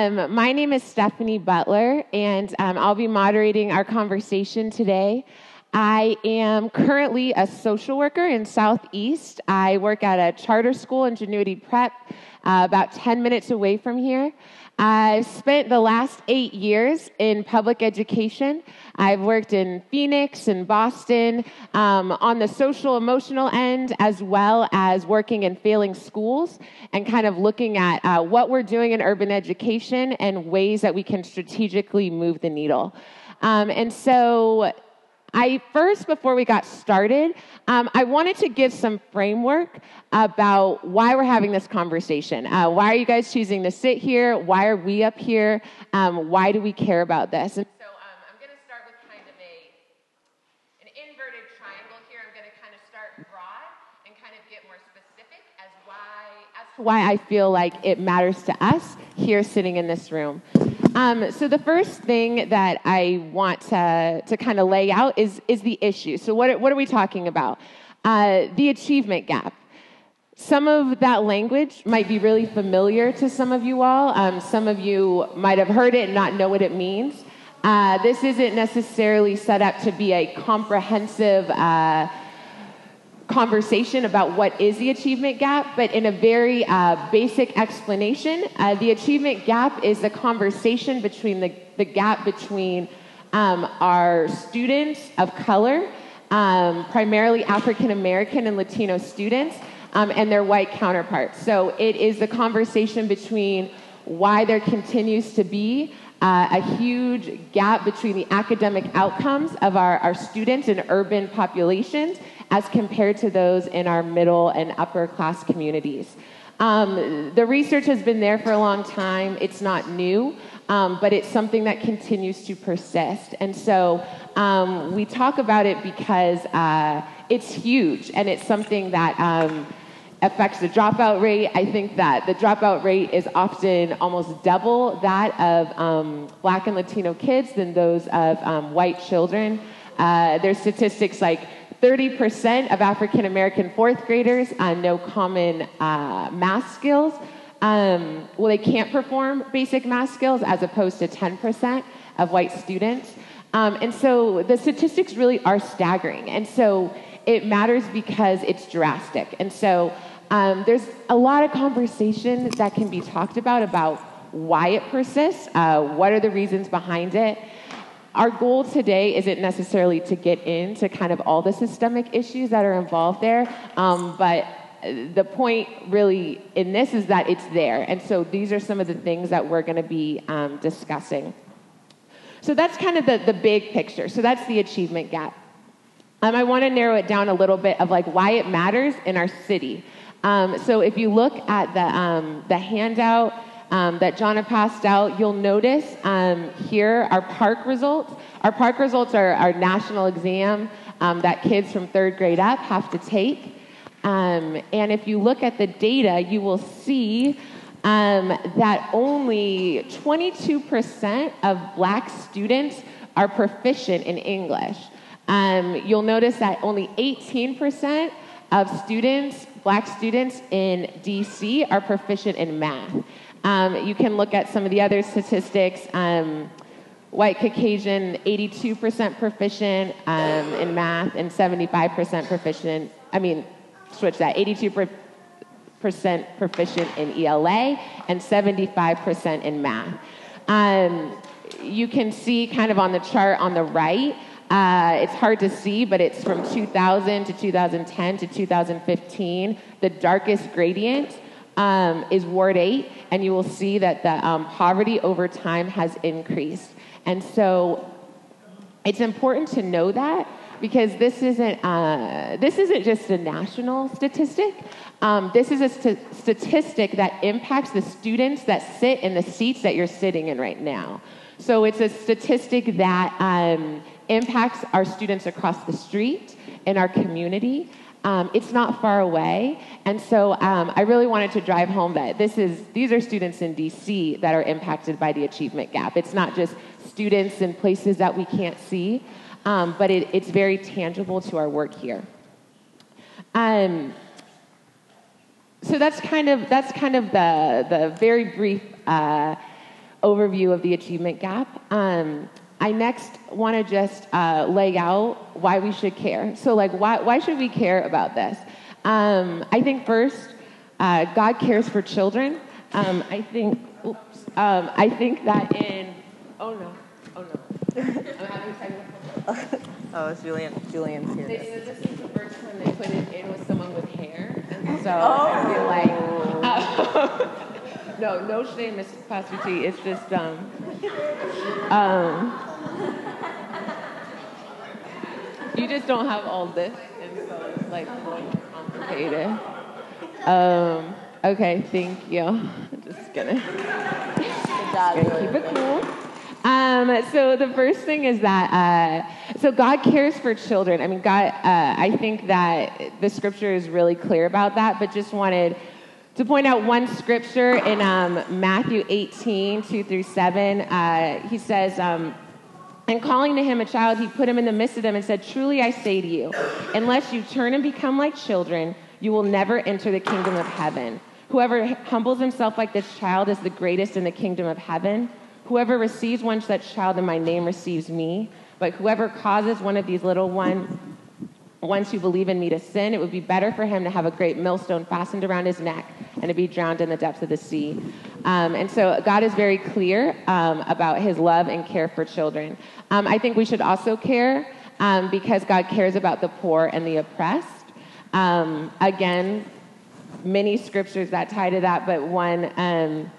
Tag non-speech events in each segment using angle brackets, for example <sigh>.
Um, my name is Stephanie Butler, and um, I'll be moderating our conversation today. I am currently a social worker in Southeast. I work at a charter school, Ingenuity Prep, uh, about 10 minutes away from here. I've spent the last eight years in public education. I've worked in Phoenix and Boston um, on the social emotional end, as well as working in failing schools and kind of looking at uh, what we're doing in urban education and ways that we can strategically move the needle. Um, and so I first, before we got started, um, I wanted to give some framework about why we're having this conversation. Uh, why are you guys choosing to sit here? Why are we up here? Um, why do we care about this? And so um, I'm going to start with kind of a an inverted triangle here. I'm going to kind of start broad and kind of get more specific as why as why I feel like it matters to us here sitting in this room. Um, so the first thing that I want to, to kind of lay out is, is the issue. So what, what are we talking about? Uh, the achievement gap. Some of that language might be really familiar to some of you all. Um, some of you might have heard it and not know what it means. Uh, this isn't necessarily set up to be a comprehensive uh, conversation about what is the achievement gap, but in a very uh, basic explanation, uh, the achievement gap is the conversation between the, the gap between um, our students of color, um, primarily African American and Latino students, um, and their white counterparts. So it is the conversation between why there continues to be uh, a huge gap between the academic outcomes of our, our students in urban populations as compared to those in our middle and upper class communities. Um, the research has been there for a long time. It's not new, um, but it's something that continues to persist. And so um, we talk about it because uh, it's huge and it's something that um, affects the dropout rate. I think that the dropout rate is often almost double that of um, black and Latino kids than those of um, white children. Uh, there's statistics like 30% of African American fourth graders uh, know common uh, math skills. Um, well, they can't perform basic math skills as opposed to 10% of white students. Um, and so the statistics really are staggering. And so it matters because it's drastic. And so um, there's a lot of conversation that can be talked about about why it persists, uh, what are the reasons behind it, our goal today isn't necessarily to get into kind of all the systemic issues that are involved there, um, but the point really in this is that it's there. And so these are some of the things that we're going to be um, discussing. So that's kind of the, the big picture. So that's the achievement gap. Um, I want to narrow it down a little bit of like why it matters in our city. Um, so if you look at the, um, the handout, um, that John had passed out, you'll notice um, here our PARCC results. Our PARCC results are our national exam um, that kids from third grade up have to take. Um, and if you look at the data, you will see um, that only 22% of black students are proficient in English. Um, you'll notice that only 18% of students, black students in DC, are proficient in math. Um, you can look at some of the other statistics. Um, white Caucasian, 82% proficient um, in math and 75% proficient, I mean, switch that, 82% proficient in ELA and 75% in math. Um, you can see kind of on the chart on the right, uh, it's hard to see, but it's from 2000 to 2010 to 2015, the darkest gradient um, is Ward 8, and you will see that the um, poverty over time has increased. And so it's important to know that because this isn't, uh, this isn't just a national statistic. Um, this is a st- statistic that impacts the students that sit in the seats that you're sitting in right now. So it's a statistic that um, impacts our students across the street in our community. Um, it's not far away, and so um, I really wanted to drive home that this is these are students in DC that are impacted by the achievement gap. It's not just students in places that we can't see, um, but it, it's very tangible to our work here. Um, so that's kind of that's kind of the the very brief uh, overview of the achievement gap. Um, I next want to just uh, lay out why we should care. So, like, why, why should we care about this? Um, I think first, uh, God cares for children. Um, I think, oops, um, I think that in, oh no, oh no, I'm having technical. <laughs> Oh, it's Julian. Julian's here. They this is the first time they put it in with someone with hair, and so I feel like, uh, <laughs> no, no shame, Miss Pastor T. It's just, um, um, you just don't have all this, and so it's like more complicated. Um, okay, thank you. I'm just gonna, job, gonna keep it cool. Um, so the first thing is that uh, so God cares for children. I mean, God. Uh, I think that the scripture is really clear about that. But just wanted to point out one scripture in um, Matthew 18, 2 through 7. Uh, he says. Um, and calling to him a child, he put him in the midst of them and said, Truly I say to you, unless you turn and become like children, you will never enter the kingdom of heaven. Whoever humbles himself like this child is the greatest in the kingdom of heaven. Whoever receives one such child in my name receives me. But whoever causes one of these little ones, ones you believe in me to sin, it would be better for him to have a great millstone fastened around his neck and to be drowned in the depths of the sea. Um, and so God is very clear um, about his love and care for children. Um, I think we should also care um, because God cares about the poor and the oppressed. Um, again, many scriptures that tie to that, but one um,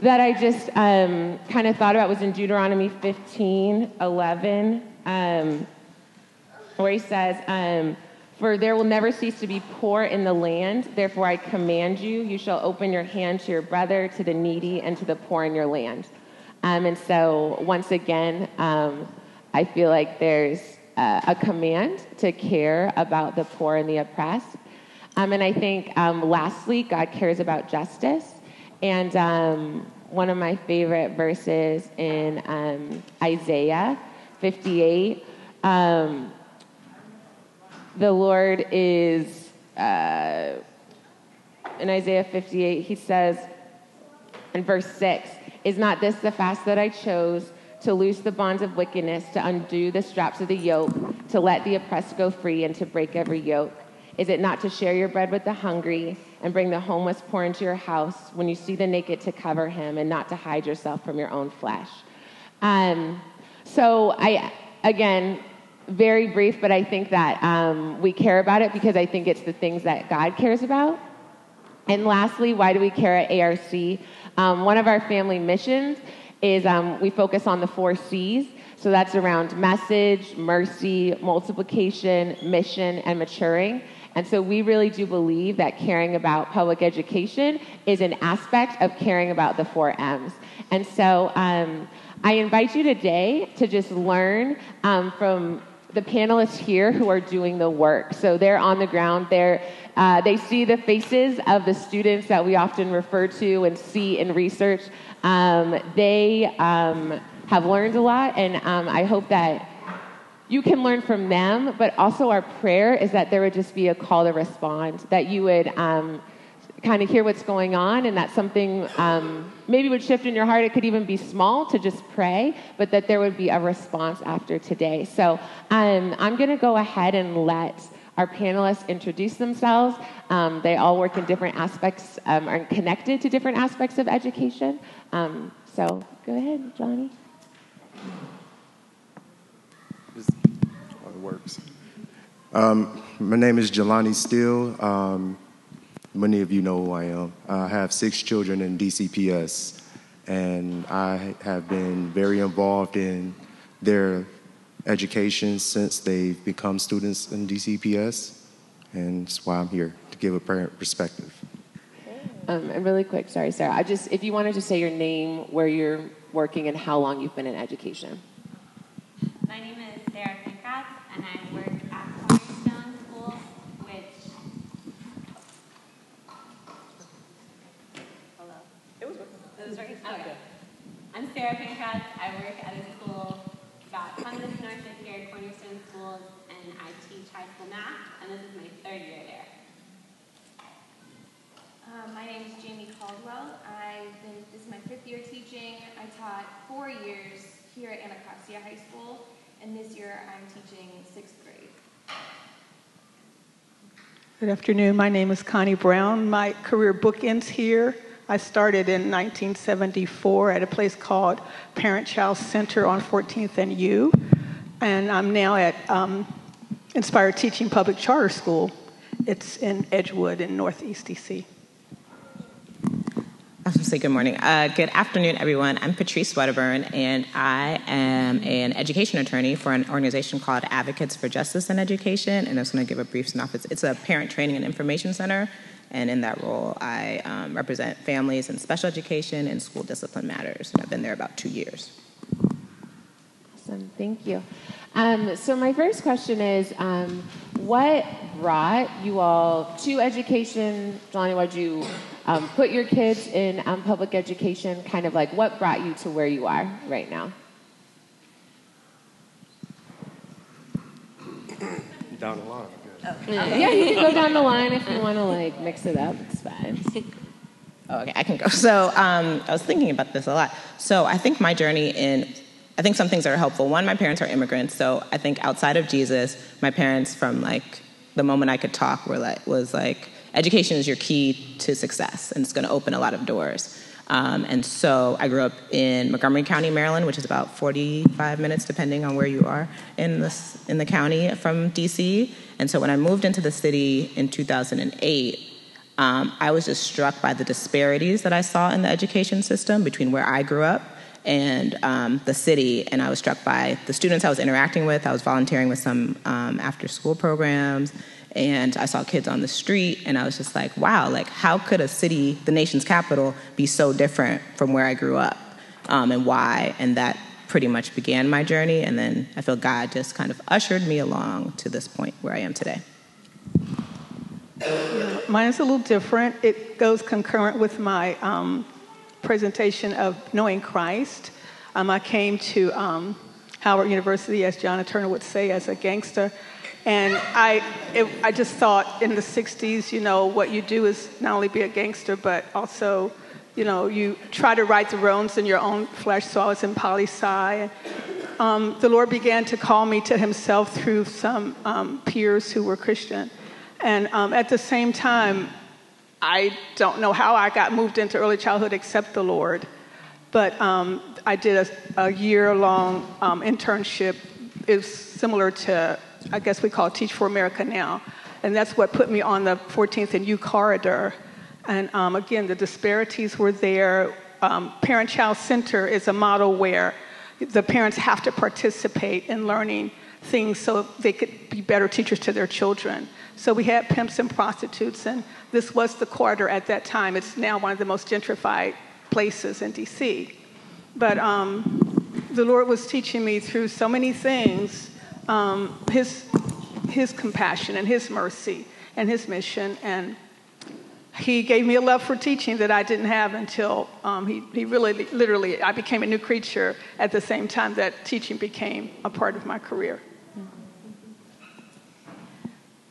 that I just kind of thought about was in Deuteronomy 15 11, um, where he says, um, For there will never cease to be poor in the land. Therefore, I command you, you shall open your hand to your brother, to the needy, and to the poor in your land. Um, and so, once again, um, I feel like there's uh, a command to care about the poor and the oppressed. Um, and I think, um, lastly, God cares about justice. And um, one of my favorite verses in Isaiah 58, um, the Lord is, uh, in Isaiah 58, he says in verse 6, Is not this the fast that I chose? To loose the bonds of wickedness, to undo the straps of the yoke, to let the oppressed go free, and to break every yoke? Is it not to share your bread with the hungry and bring the homeless poor into your house when you see the naked to cover him and not to hide yourself from your own flesh? Um, so I, again, very brief, but I think that um, we care about it because I think it's the things that God cares about. And lastly, why do we care at ARC? Um, one of our family missions is um, we focus on the four C's. So that's around message, mercy, multiplication, mission, and maturing. And so we really do believe that caring about public education is an aspect of caring about the four M's. And so um, I invite you today to just learn um, from the panelists here who are doing the work. So they're on the ground. They're, uh, they see the faces of the students that we often refer to and see in research. Um, they um, have learned a lot, and um, I hope that you can learn from them, but also our prayer is that there would just be a call to respond, that you would um, kind of hear what's going on, and that something um, maybe would shift in your heart. It could even be small to just pray, but that there would be a response after today. So um, I'm going to go ahead and let our panelists introduce themselves. Um, they all work in different aspects, um, are connected to different aspects of education. Um, so go ahead, Johnny. Oh, it works. Um, my name is Jelani Steele. Many of you know who I am. I have six children in DCPS, and I have been very involved in their education since they've become students in DCPS, and that's why I'm here to give a parent perspective. Um, and really quick, sorry, Sarah. I just, if you wanted to say your name, where you're working, and how long you've been in education. My name is Sarah Pinkratz, and I work at Cornerstone School, which. Hello. It was working. Okay. I'm Sarah Pinkratz. I work at a school about 10 minutes north of here at Cornerstone Schools, and I teach high school math, and this is my third year there. Um, my name is Jamie Caldwell. I've been, this is my fifth year teaching. taught four years here at Anacostia High School, and this I'm teaching sixth grade. Good afternoon. My name is Connie Brown. My career bookends here. I started in 1974 at a place called Parent Child Center on 14th and U, and I'm now at um, Inspired Teaching Public Charter School. It's in Edgewood in Northeast DC. I was going to say good morning. Uh, good afternoon, everyone. I'm Patrice Wedderburn, and I am an education attorney for an organization called Advocates for Justice in Education. And I'm going to give a brief synopsis. It's a parent training and information center, and in that role, I um, represent families in special education and school discipline matters. And I've been there about two years. Awesome, thank you. Um, so my first question is, um, what brought you all to education? Johnny, why'd you um, put your kids in um, public education? Kind of like what brought you to where you are right now? Down the line. yeah, you can go down the line if you want to like mix it up. It's fine. Oh, <laughs> okay, I can go. So um, I was thinking about this a lot. So I think my journey in, I think some things that are helpful. One, my parents are immigrants, so I think outside of Jesus, my parents from like the moment I could talk were like was like education is your key to success, and it's going to open a lot of doors. Um, and so I grew up in Montgomery County, Maryland, which is about 45 minutes, depending on where you are in this in the county from DC. And so when I moved into the city in 2008, um, I was just struck by the disparities that I saw in the education system between where I grew up and um, the city. And I was struck by the students I was interacting with. I was volunteering with some um, after school programs. And I saw kids on the street, and I was just like, wow, like, how could a city, the nation's capital, be so different from where I grew up? Um, and why? And that pretty much began my journey. And then I feel God just kind of ushered me along to this point where I am today. Mine is a little different. It goes concurrent with my um, presentation of knowing Christ. Um, I came to um, Howard University, as John Turner would say, as a gangster. And I, it, I just thought in the 60s, you know, what you do is not only be a gangster, but also, you know, you try to right the wrongs in your own flesh. So I was in poli sci. Um, the Lord began to call me to Himself through some um, peers who were Christian. And um, at the same time, I don't know how I got moved into early childhood except the Lord. But um, I did a, a year long um, internship. It's similar to, I guess we call Teach for America now. And that's what put me on the 14th and U corridor. And um, again, the disparities were there. Um, Parent Child Center is a model where the parents have to participate in learning things so they could be better teachers to their children. So we had pimps and prostitutes, and this was the quarter at that time. It's now one of the most gentrified places in DC. But um, the Lord was teaching me through so many things um, his, his compassion and His mercy and His mission. And He gave me a love for teaching that I didn't have until um, he, he really, literally, I became a new creature at the same time that teaching became a part of my career.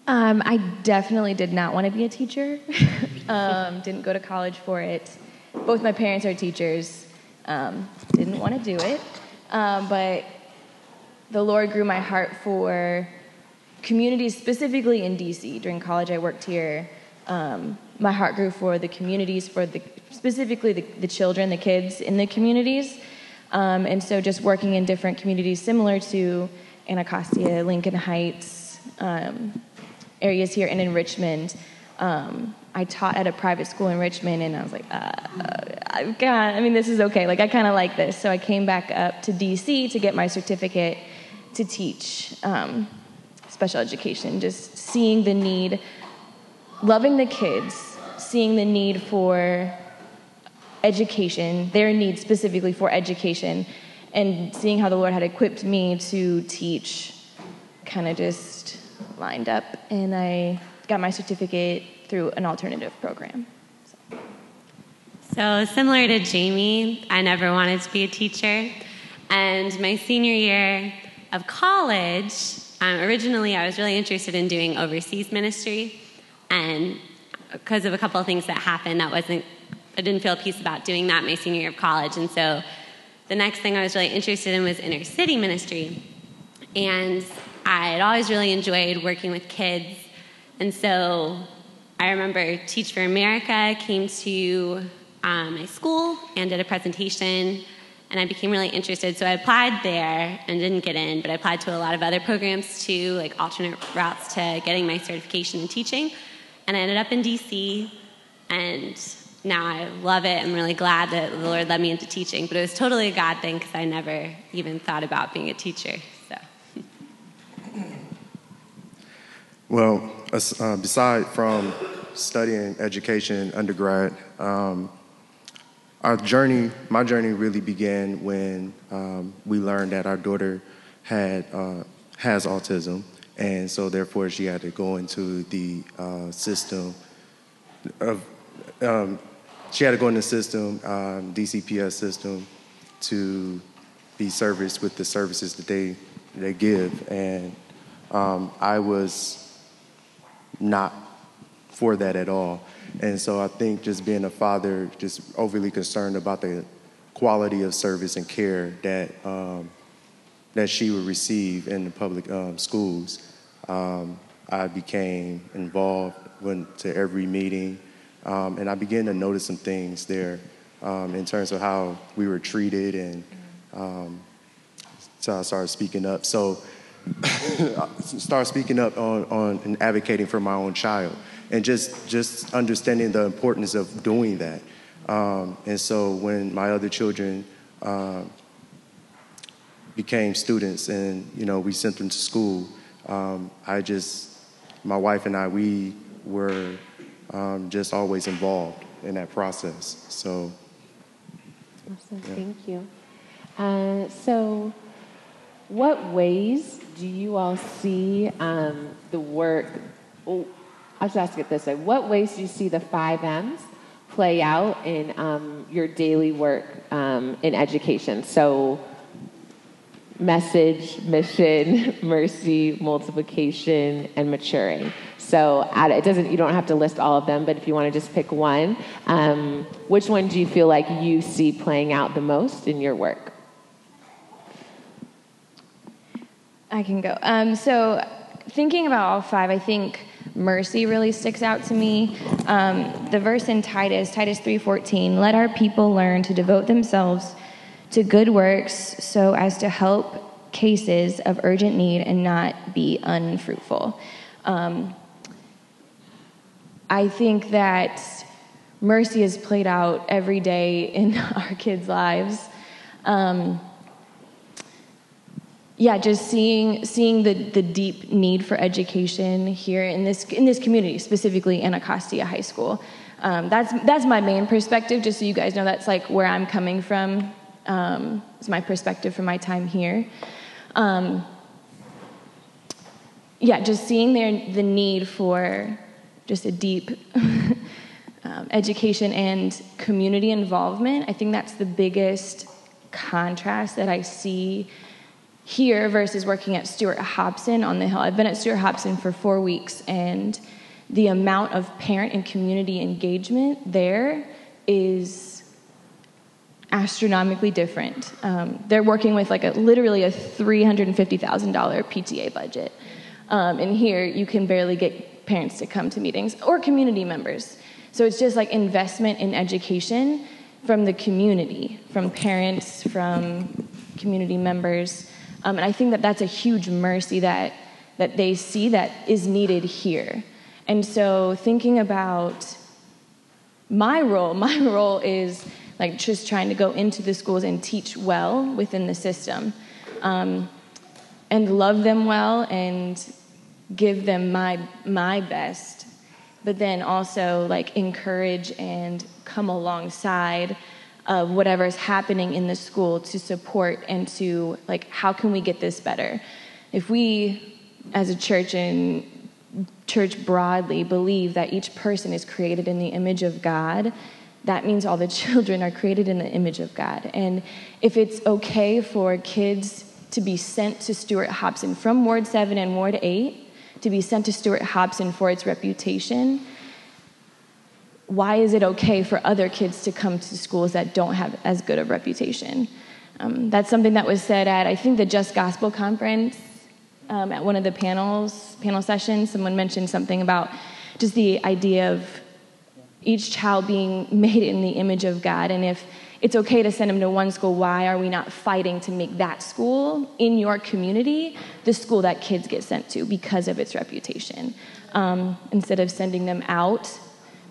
Um, I definitely did not want to be a teacher. <laughs> um, didn't go to college for it. Both my parents are teachers. Um, didn't want to do it. Um, but the Lord grew my heart for communities, specifically in DC. During college, I worked here. Um, my heart grew for the communities, for the specifically the, the children, the kids in the communities. Um, and so, just working in different communities similar to Anacostia, Lincoln Heights, um, areas here and in Richmond. Um, I taught at a private school in Richmond, and I was like, uh, uh, God, I mean, this is okay. Like, I kind of like this. So I came back up to DC to get my certificate to teach um, special education, just seeing the need, loving the kids, seeing the need for education, their need specifically for education, and seeing how the Lord had equipped me to teach kind of just lined up, and I got my certificate through an alternative program. So. so, similar to Jamie, I never wanted to be a teacher. And my senior year of college, um, originally I was really interested in doing overseas ministry. And because of a couple of things that happened, that wasn't, I didn't feel peace about doing that my senior year of college. And so the next thing I was really interested in was inner city ministry. And I had always really enjoyed working with kids. And so I remember Teach for America came to um, my school and did a presentation, and I became really interested. So I applied there and didn't get in, but I applied to a lot of other programs too, like alternate routes to getting my certification in teaching. And I ended up in DC, and now I love it. I'm really glad that the Lord led me into teaching, but it was totally a God thing because I never even thought about being a teacher. Well, uh, beside from studying education undergrad, um, our journey, my journey really began when um, we learned that our daughter had uh, has autism, and so therefore she had to go into the uh, system of um, she had to go in the system, um, DCPS system, to be serviced with the services that they they give, and um, I was not for that at all. And so I think just being a father, just overly concerned about the quality of service and care that um, that she would receive in the public um, schools. Um, I became involved, went to every meeting, um, and I began to notice some things there um, in terms of how we were treated, and um, so I started speaking up. So <laughs> start speaking up on, on and advocating for my own child and just just understanding the importance of doing that. Um, and so when my other children uh, became students and you know we sent them to school um, i just my wife and i we were um, just always involved in that process. So awesome. Yeah. thank you. Uh, so what ways do you all see um, the work? Well, I should ask it this way: What ways do you see the five M's play out in um, your daily work um, in education? So, message, mission, <laughs> mercy, multiplication, and maturing. So it doesn't. You don't have to list all of them, but if you want to just pick one, um, which one do you feel like you see playing out the most in your work? I can go. Um, so, thinking about all five, I think mercy really sticks out to me. Um, the verse in Titus, Titus 3:14, "Let our people learn to devote themselves to good works, so as to help cases of urgent need and not be unfruitful." Um, I think that mercy is played out every day in <laughs> our kids' lives. Um, yeah, just seeing seeing the, the deep need for education here in this in this community, specifically Anacostia High School. Um, that's that's my main perspective. Just so you guys know, that's like where I'm coming from. Um, it's my perspective from my time here. Um, yeah, just seeing there the need for just a deep <laughs> um, education and community involvement. I think that's the biggest contrast that I see here versus working at Stuart Hobson on the Hill. I've been at Stuart Hobson for four weeks, and the amount of parent and community engagement there is astronomically different. Um, they're working with like a literally a $350,000 PTA budget. Um, and here you can barely get parents to come to meetings or community members. So it's just like investment in education from the community, from parents, from community members. Um, and I think that that's a huge mercy that, that they see that is needed here. And so thinking about my role, <laughs> my role is like just trying to go into the schools and teach well within the system um, and love them well and give them my, my best but then also like encourage and come alongside of whatever is happening in the school to support and to like how can we get this better? If we as a church and church broadly believe that each person is created in the image of god that means all the <laughs> children are created in the image of god. And if it's okay for kids to be sent to stuart hobson from ward 7 and ward 8 to be sent to stuart hobson for its reputation why is it okay for other kids to come to schools that don't have as good a reputation? Um, that's something that was said at, I think, the Just Gospel conference um, at one of the panels, panel sessions. Someone mentioned something about just the idea of each child being <laughs> made in the image of God. And if it's okay to send them to one school, why are we not fighting to make that school in your community the school that kids get sent to because of its reputation? Um, instead of sending them out,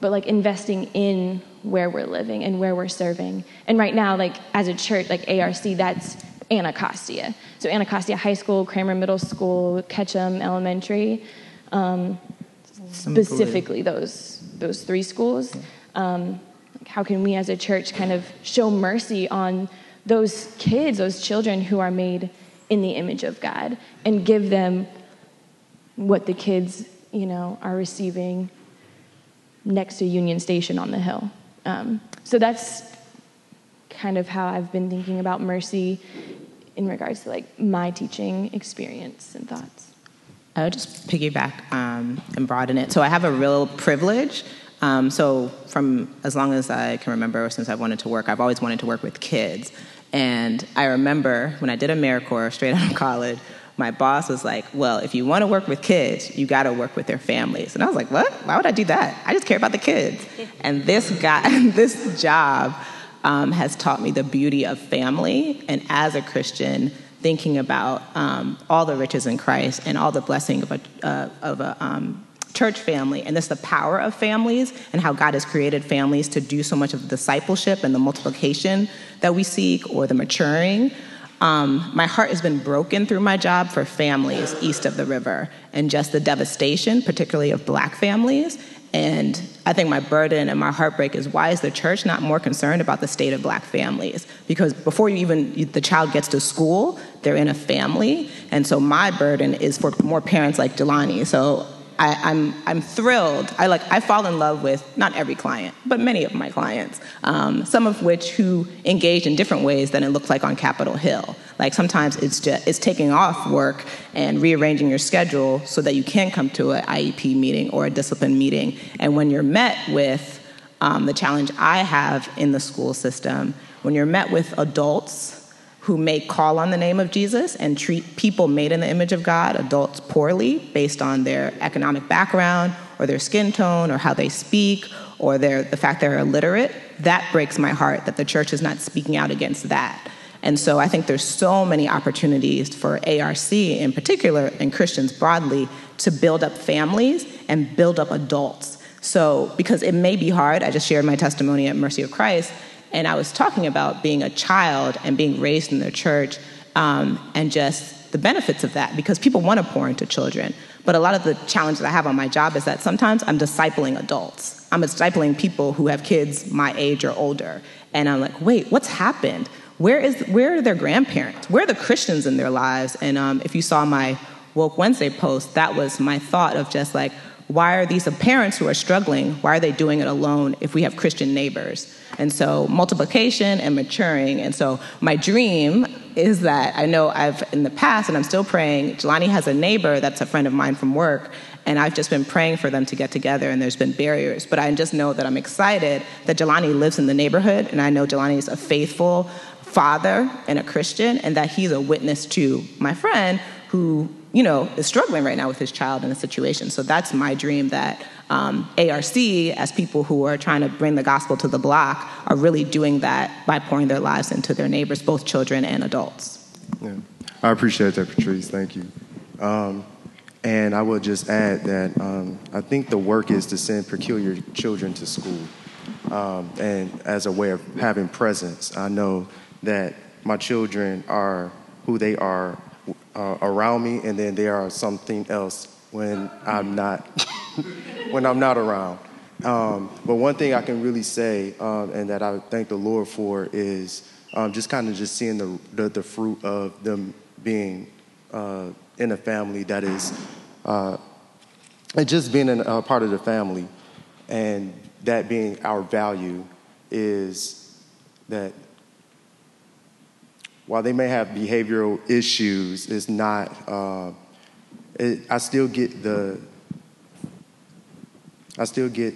but like investing in where we're living and where we're serving. And right now, like as a church, like ARC, that's Anacostia. So Anacostia High School, Kramer Middle School, Ketchum Elementary. Um, specifically those those three schools. Um, how can we as a church kind of show mercy on those kids, those children who are made in the image of God, and give them what the kids, you know, are receiving next to Union Station on the hill. Um, so that's kind of how I've been thinking about mercy in regards to like my teaching experience and thoughts. I would just piggyback um, and broaden it. So I have a real privilege. Um, so from as long as I can remember, since I've wanted to work, I've always wanted to work with kids. And I remember when I did AmeriCorps straight out of <laughs> college, my boss was like, "Well, if you want to work with kids, you got to work with their families." And I was like, "What? Why would I do that? I just care about the kids." <laughs> And this guy, <laughs> this job, um, has taught me the beauty of family. And as a Christian, thinking about um, all the riches in Christ and all the blessing of a, uh, of a um, church family, and this the power of families and how God has created families to do so much of the discipleship and the multiplication that we seek or the maturing. Um, my heart has been broken through my job for families east of the river and just the devastation, particularly of black families, and I think my burden and my heartbreak is why is the church not more concerned about the state of black families? Because before you even the child gets to school, they're in a family. And so my burden is for more parents like Jelani. So I, am I'm, I'm thrilled. I like I fall in love with not every client, but many of my clients. Um, some of which who engage in different ways than it looks like on Capitol Hill. Like sometimes it's just it's taking off work and rearranging your schedule so that you can come to an IEP meeting or a discipline meeting. And when you're met with um, the challenge I have in the school system, when you're met with adults who may call on the name of Jesus and treat people made in the image of God, adults, poorly based on their economic background or their skin tone or how they speak or their, the fact they're illiterate, that breaks my heart that the church is not speaking out against that. And so I think there's so many opportunities for ARC in particular and Christians broadly to build up families and build up adults. So, because it may be hard, I just shared my testimony at Mercy of Christ and I was talking about being a child and being raised in the church um, and just the benefits of that because people want to pour into children. But a lot of the challenges I have on my job is that sometimes I'm discipling adults. I'm discipling people who have kids my age or older. And I'm like, wait, what's happened? Where, is, where are their grandparents? Where are the Christians in their lives? And um, if you saw my Woke Wednesday post, that was my thought of just like, why are these parents who are struggling, why are they doing it alone if we have Christian neighbors? And so multiplication and maturing. And so my dream is that I know I've in the past, and I'm still praying, Jelani has a neighbor that's a friend of mine from work, and I've just been praying for them to get together, and there's been barriers. But I just know that I'm excited that Jelani lives in the neighborhood, and I know Jelani is a faithful father and a Christian, and that he's a witness to my friend who, you know, is struggling right now with his child in a situation. So that's my dream that um, ARC, as people who are trying to bring the gospel to the block, are really doing that by pouring their lives into their neighbors, both children and adults. Yeah, I appreciate that, Patrice. Thank you. Um, and I will just add that um, I think the work is to send peculiar children to school. Um, and as a way of having presence, I know that my children are who they are uh, around me, and then there are something else when I'm not <laughs> when I'm not around. Um, but one thing I can really say, um, and that I thank the Lord for, is um, just kind of just seeing the, the, the fruit of them being uh, in a family that is, uh, and just being a part of the family, and that being our value is that while they may have behavioral issues, it's not, uh, it, I still get the, I still get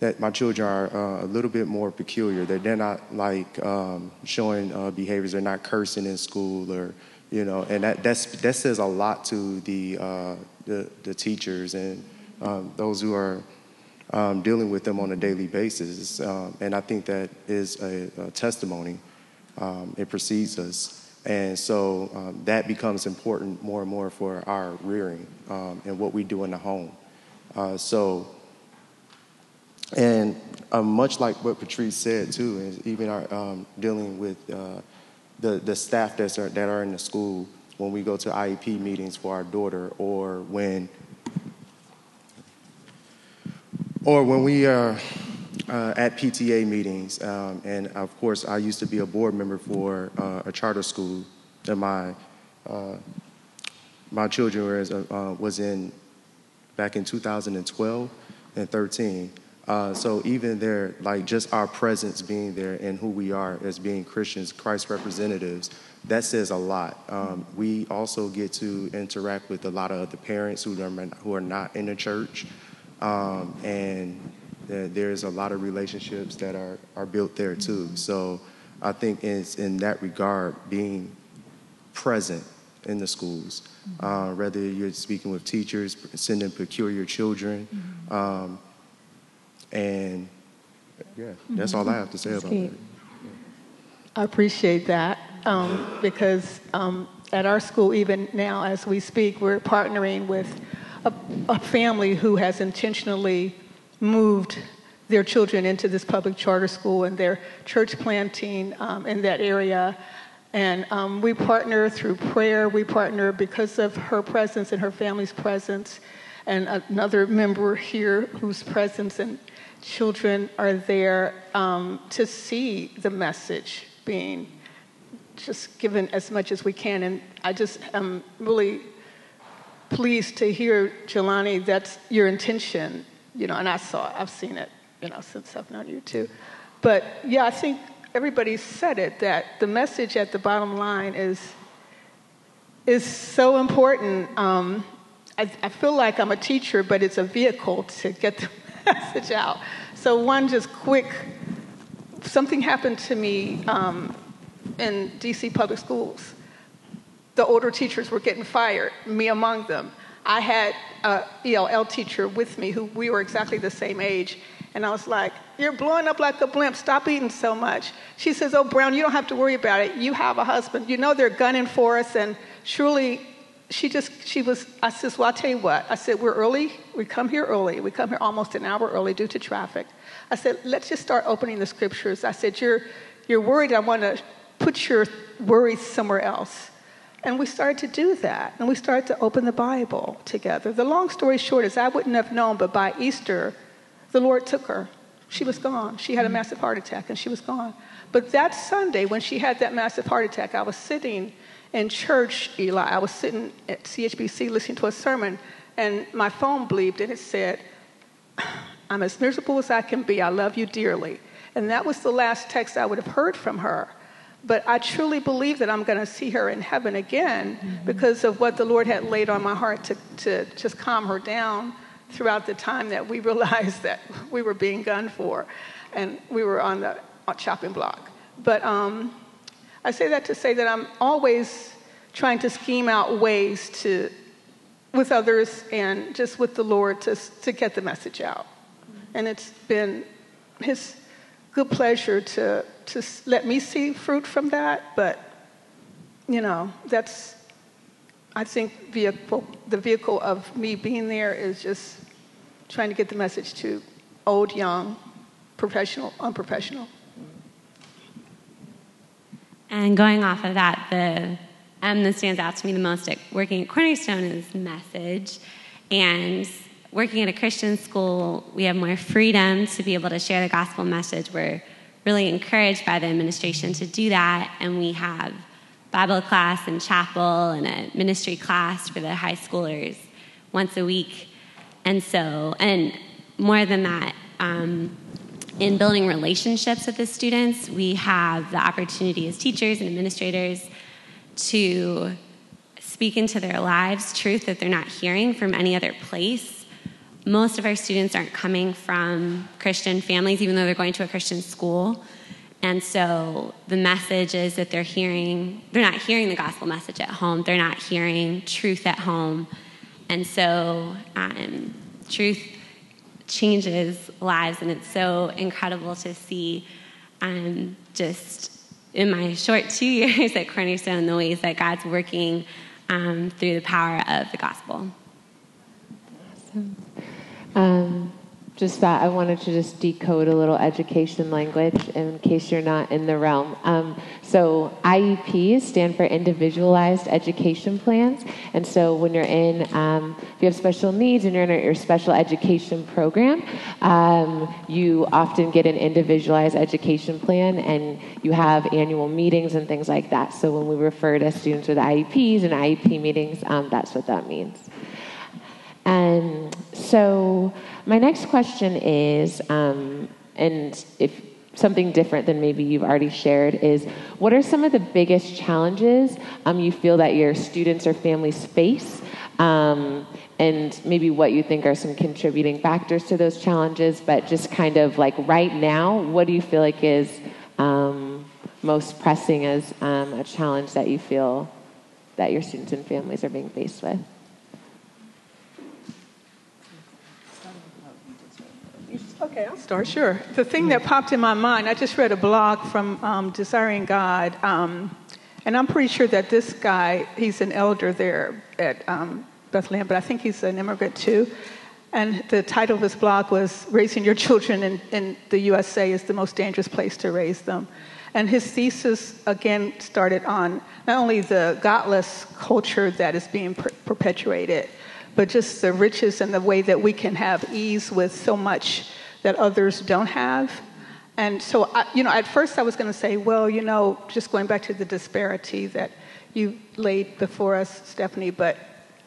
that my children are uh, a little bit more peculiar. That they're not like um, showing uh, behaviors. They're not cursing in school, or you know, and that that's, that says a lot to the uh, the, the, teachers and um, those who are um, dealing with them on a daily basis. Um, and I think that is a, a testimony. Um, it precedes us. And so um, that becomes important more and more for our rearing and what we do in the home. Uh, so and um, much like what Patrice said too, is even our um, dealing with uh, the the staff that are that are in the school when we go to IEP meetings for our daughter, or when or when we are uh, at PTA meetings, um, and of course I used to be a board member for uh, a charter school that my uh, my children was, uh, was in back in 2012 and 13. Uh, so even there, like just our presence being there and who we are as being Christians, Christ representatives, that says a lot. Um, we also get to interact with a lot of the parents who are, who are not in the church, um, and there's a lot of relationships that are, are built there too. So I think it's in that regard, being present in the schools, uh, whether you're speaking with teachers, sending peculiar children. Um, and yeah, that's all I have to say about it. I appreciate that um, because um, at our school, even now as we speak, we're partnering with a, a family who has intentionally moved their children into this public charter school and their church planting um, in that area. And um, we partner through prayer. We partner because of her presence and her family's presence, and another member here whose presence and children are there um, to see the message being just given as much as we can. And I just am really pleased to hear, Jelani, that's your intention, you know, and I saw I've seen it, you know, since I've known you too. But yeah, I think everybody said it that the message at the bottom line is is so important. Um, I, I feel like I'm a teacher, but it's a vehicle to get the <laughs> message out. So, one just quick something happened to me um, in DC public schools. The older teachers were getting fired, me among them. I had a ELL teacher with me who we were exactly the same age. And I was like, You're blowing up like a blimp. Stop eating so much. She says, Oh, Brown, you don't have to worry about it. You have a husband. You know they're gunning for us, and surely she just, she was, I says, well, I'll tell you what. I said, we're early. We come here early. We come here almost an hour early due to traffic. I said, let's just start opening the scriptures. I said, you're, you're worried. I want to put your worries somewhere else. And we started to do that. And we started to open the Bible together. The long story short is I wouldn't have known, but by Easter, the Lord took her. She was gone. She had a massive heart attack and she was gone. But that Sunday, when she had that massive heart attack, I was sitting in church, Eli, I was sitting at CHBC listening to a sermon, and my phone bleeped, and it said, I'm as miserable as I can be. I love you dearly. And that was the last text I would have heard from her. But I truly believe that I'm going to see her in heaven again mm-hmm. because of what the Lord had laid on my heart to, to just calm her down throughout the time that we <laughs> realized that we were being gunned for and we were on the chopping block. But um, I say that to say that I'm always trying to scheme out ways to, with others and just with the Lord, to, to get the message out. And it's been His good pleasure to, to let me see fruit from that, but, you know, that's, I think, vehicle, the vehicle of me being there is just trying to get the message to old, young, professional, unprofessional. And going off of that, the M that stands out to me the most at working at Cornerstone is message. And working at a Christian school, we have more freedom to be able to share the gospel message. We're really encouraged by the administration to do that. And we have Bible class and chapel and a ministry class for the high schoolers once a week. And so, and more than that, um, in building relationships with the students, we have the opportunity as teachers and administrators to speak into their lives truth that they're not hearing from any other place. Most of our students aren't coming from Christian families, even though they're going to a Christian school. And so the message is that they're hearing, they're not hearing the gospel message at home, they're not hearing truth at home. And so um, truth changes lives, and it's so incredible to see um, just in my short two <laughs> years at Cornerstone the ways that God's working um, through the power of the gospel. Awesome. Um, just that I wanted to just decode a little education language in case you're not in the realm. Um, so IEPs stand for Individualized Education Plans, and so when you're in, um, if you have special needs and you're in your special education program, um, you often get an individualized education plan, and you have annual meetings and things like that. So when we refer to students with IEPs and IEP meetings, um, that's what that means. And so, my next question is, um, and if something different than maybe you've already shared, is what are some of the biggest challenges um, you feel that your students or families face? Um, and maybe what you think are some contributing factors to those challenges, but just kind of like right now, what do you feel like is um, most pressing as um, a challenge that you feel that your students and families are being faced with? Okay, I'll start. Sure. The thing that popped in my mind, I just read a blog from um, Desiring God, um, and I'm pretty sure that this guy, he's an elder there at um, Bethlehem, but I think he's an immigrant too. And the title of his blog was Raising Your Children in, in the USA is the Most Dangerous Place to Raise Them. And his thesis, again, started on not only the godless culture that is being per- perpetuated, but just the riches and the way that we can have ease with so much that others don't have. And so, I, you know, at first I was going to say, well, you know, just going back to the disparity that you laid before us, Stephanie, but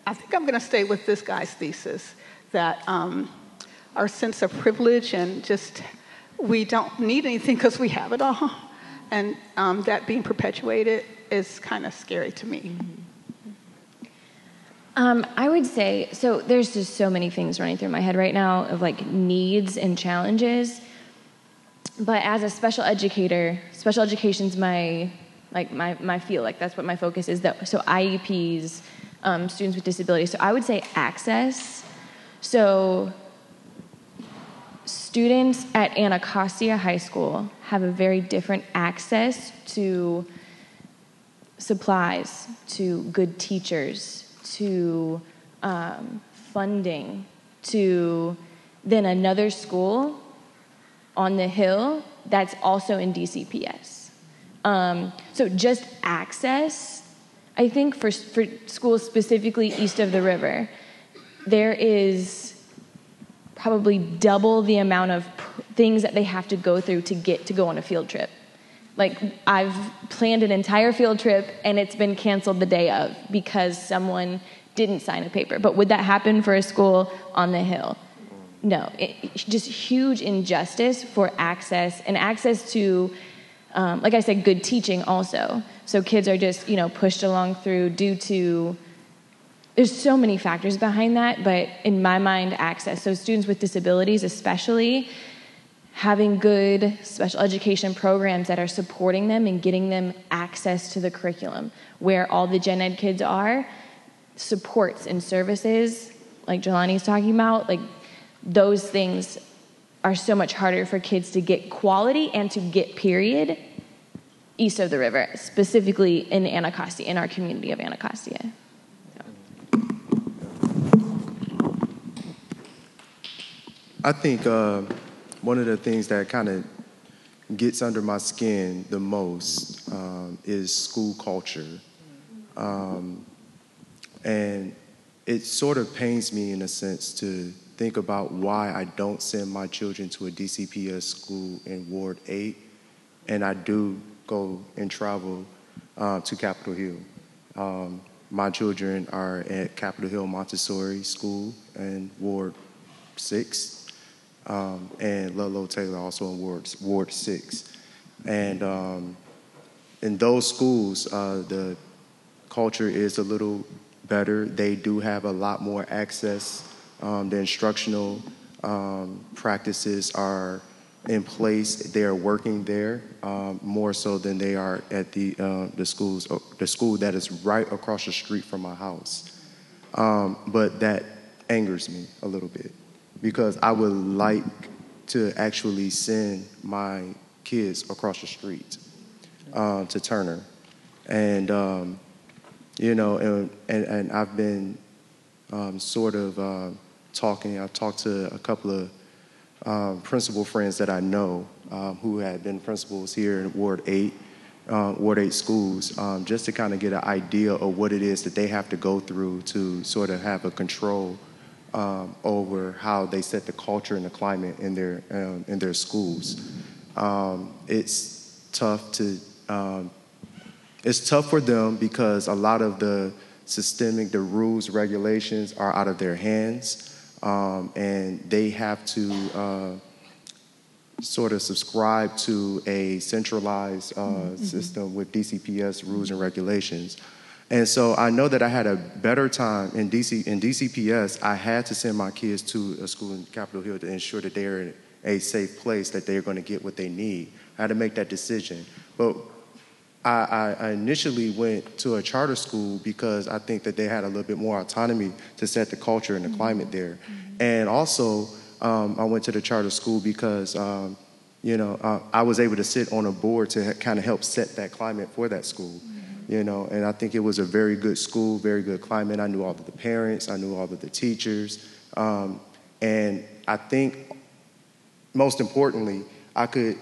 I think I'm going to stay with this guy's thesis that um, our sense of privilege and just we don't need anything because we have it all, and um, that being perpetuated is kind of scary to me. Um, I would say so. There's just so many things running through my head right now of like needs and challenges. But as a special educator, special education's my like my my field. Like that's what my focus is. That so IEPs, um, students with disabilities. So I would say access. So students at Anacostia High School have a very different access to supplies, to good teachers, to um, funding to then another school on the hill that's also in DCPS. Um, so just access, I think for, for schools specifically east of the river, there is probably double the amount of pr- things that they have to go through to get to go on a field trip. Like, I've planned an entire field trip and it's been canceled the day of because someone didn't sign a paper. But would that happen for a school on the Hill? No. It, just huge injustice for access and access to, um, like I said, good teaching also. So kids are just, you know, pushed along through due to there's so many factors behind that, but in my mind, access. So, students with disabilities, especially, having good special education programs that are supporting them and getting them access to the curriculum. Where all the gen ed kids are supports and services like jelani's talking about like those things are so much harder for kids to get quality and to get period east of the river specifically in anacostia in our community of anacostia. I think uh, one of the things that kind of gets under my skin the most um, is school culture. Um, and it sort of pains me in a sense to think about why I don't send my children to a DCPS school in Ward 8, and I do go and travel uh, to Capitol Hill. Um, my children are at Capitol Hill Montessori School in Ward 6 um, and Ludlow Taylor also in Ward, Ward 6. And um, in those schools, uh, the culture is a little better. They do have a lot more access Um, the instructional um, practices are in place. They are working there um, more so than they are at the uh, the schools uh, the school that is right across the street from my house. Um, but that angers me a little bit because I would like to actually send my kids across the street uh, to Turner, and um, you know, and, and, and I've been um, sort of uh, talking. I've talked to a couple of um, principal friends that I know um, who had been principals here in Ward 8, uh, Ward 8 schools, um, just to kind of get an idea of what it is that they have to go through to sort of have a control um, over how they set the culture and the climate in their um, in their schools. Um, it's tough to it's tough for them because a lot of the systemic, the rules, regulations are out of their hands um, and they have to uh, sort of subscribe to a centralized uh, mm-hmm. system with DCPS rules and regulations. And so I know that I had a better time in DC in DCPS. I had to send my kids to a school in Capitol Hill to ensure that they're in a safe place, that they're going to get what they need. I had to make that decision. But I, I, initially went to a charter school because I think that they had a little bit more autonomy to set the culture and the mm-hmm. climate there. Mm-hmm. And also, um, I went to the charter school because, um, you know, uh, I was able to sit on a board to kind of help set that climate for that school. You know, and I think it was a very good school, very good climate. I knew all of the parents, I knew all of the teachers, um, and I think most importantly, I could,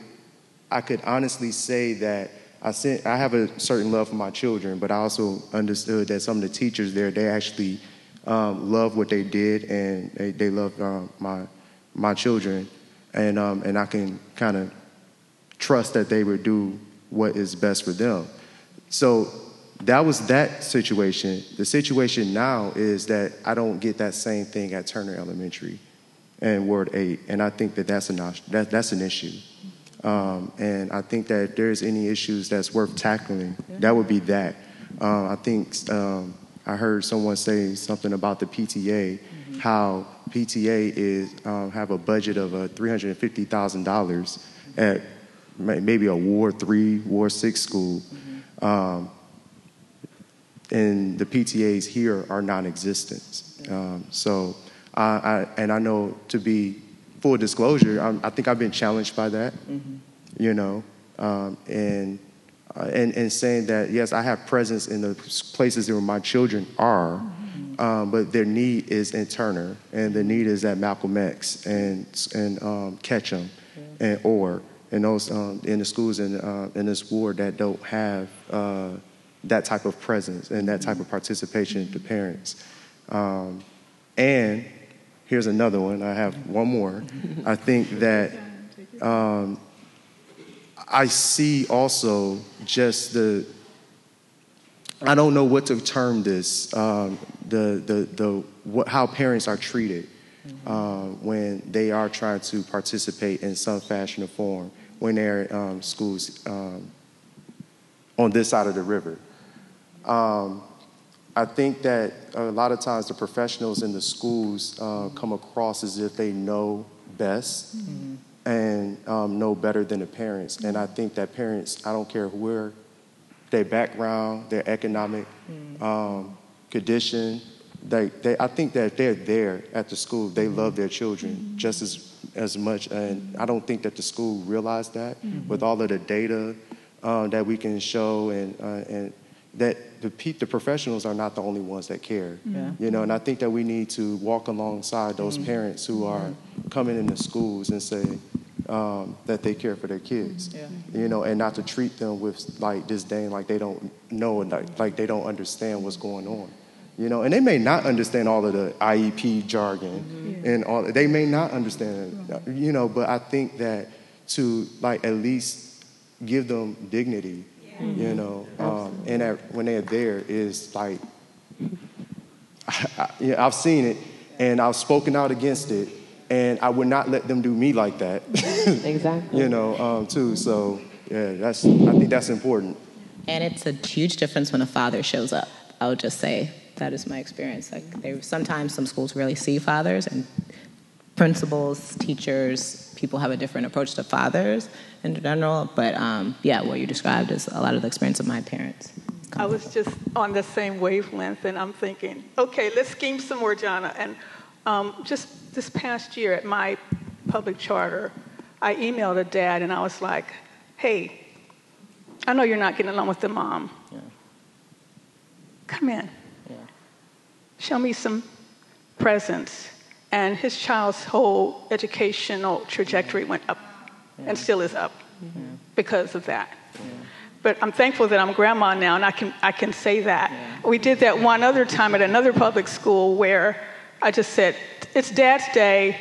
I could honestly say that I sent, I have a certain love for my children, but I also understood that some of the teachers there, they actually um, love what they did and they, they love um, my, my children. And, um, and I can kind of trust that they would do what is best for them. So that was that situation. The situation now is that I don't get that same thing at Turner Elementary and Ward 8. And I think that that's, an, that, that's an issue. Um, and I think that if there's any issues that's worth tackling, that would be that. Uh, I think um, I heard someone say something about the PTA, mm-hmm. how PTA is um, have a budget of uh, $350,000 at maybe a Ward 3, Ward 6 school. Mm-hmm. Um, and the PTAs here are non existent. Um, so, I, I, and I know to be full disclosure, I'm, i think I've been challenged by that, mm-hmm. you know, um, and, uh, and, and saying that, yes, I have presence in the places where my children are, mm-hmm. um, but their need is in Turner, and the need is at Malcolm X and, and um, Ketcham yeah. and Orr, and those um, in the schools in, uh, in this ward that don't have uh, that type of presence and that type of participation to parents. Um, and Here's another one. I have one more. I think <laughs> that um, I see also just the, I don't know what to term this, um, the, the, the, what, how parents are treated uh, when they are trying to participate in some fashion or form when they're um, schools um, on this side of the river. Um, I think that a lot of times the professionals in the schools uh, come across as if they know best mm-hmm. and um, know better than the parents. And I think that parents, I don't care where their background, their economic mm-hmm. um, condition, they, they, I think that they're there at the school. They mm-hmm. love their children just as, as much. And I don't think that the school realized that mm-hmm. with all of the data uh, that we can show and, uh, and that the, pe- the professionals are not the only ones that care. Yeah. You know, and I think that we need to walk alongside those mm-hmm. parents who are coming into schools and say um, that they care for their kids. Yeah. You know, and not to treat them with like disdain, like they don't know and like, like they don't understand what's going on. You know, and they may not understand all of the IEP jargon mm-hmm. and all. They may not understand, it, you know, but I think that to like at least give them dignity mm-hmm. you know, um, and that, when they're there is like, I, <laughs> I, yeah, I've seen it, and I've spoken out against it, and I would not let them do me like that. <laughs> exactly. you know, um, too. So yeah, that's I think that's important. And it's a huge difference when a father shows up. I would just say that is my experience. Like, they sometimes some schools really see fathers, and principals, teachers, people have a different approach to fathers in general. But um, yeah, what you described is a lot of the experience of my parents. I was just on the same wavelength, and I'm thinking, okay, let's scheme some more, Jana. And um, just this past year at my public charter, I emailed a dad, and I was like, hey, I know you're not getting along with the mom. Yeah. Come in. Yeah. Show me some presence. And his child's whole educational trajectory went up yeah. and still is up mm-hmm. because of that. But I'm thankful that I'm grandma now and I can, I can say that. We did that one other time at another public school where I just said, It's Dad's Day.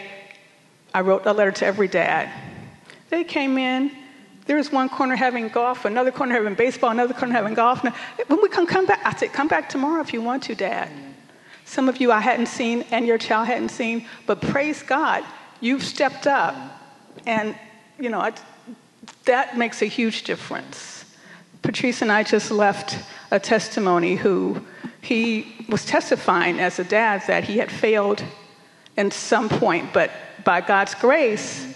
I wrote a letter to every dad. They came in. There was one corner having golf, another corner having baseball, another corner having golf. When we come, come back, I said, Come back tomorrow if you want to, Dad. Some of you I hadn't seen and your child hadn't seen, but praise God, you've stepped up. And, you know, that makes a huge difference. Patrice and I just left a testimony who he was testifying as a dad that he had failed in some point, but by God's grace,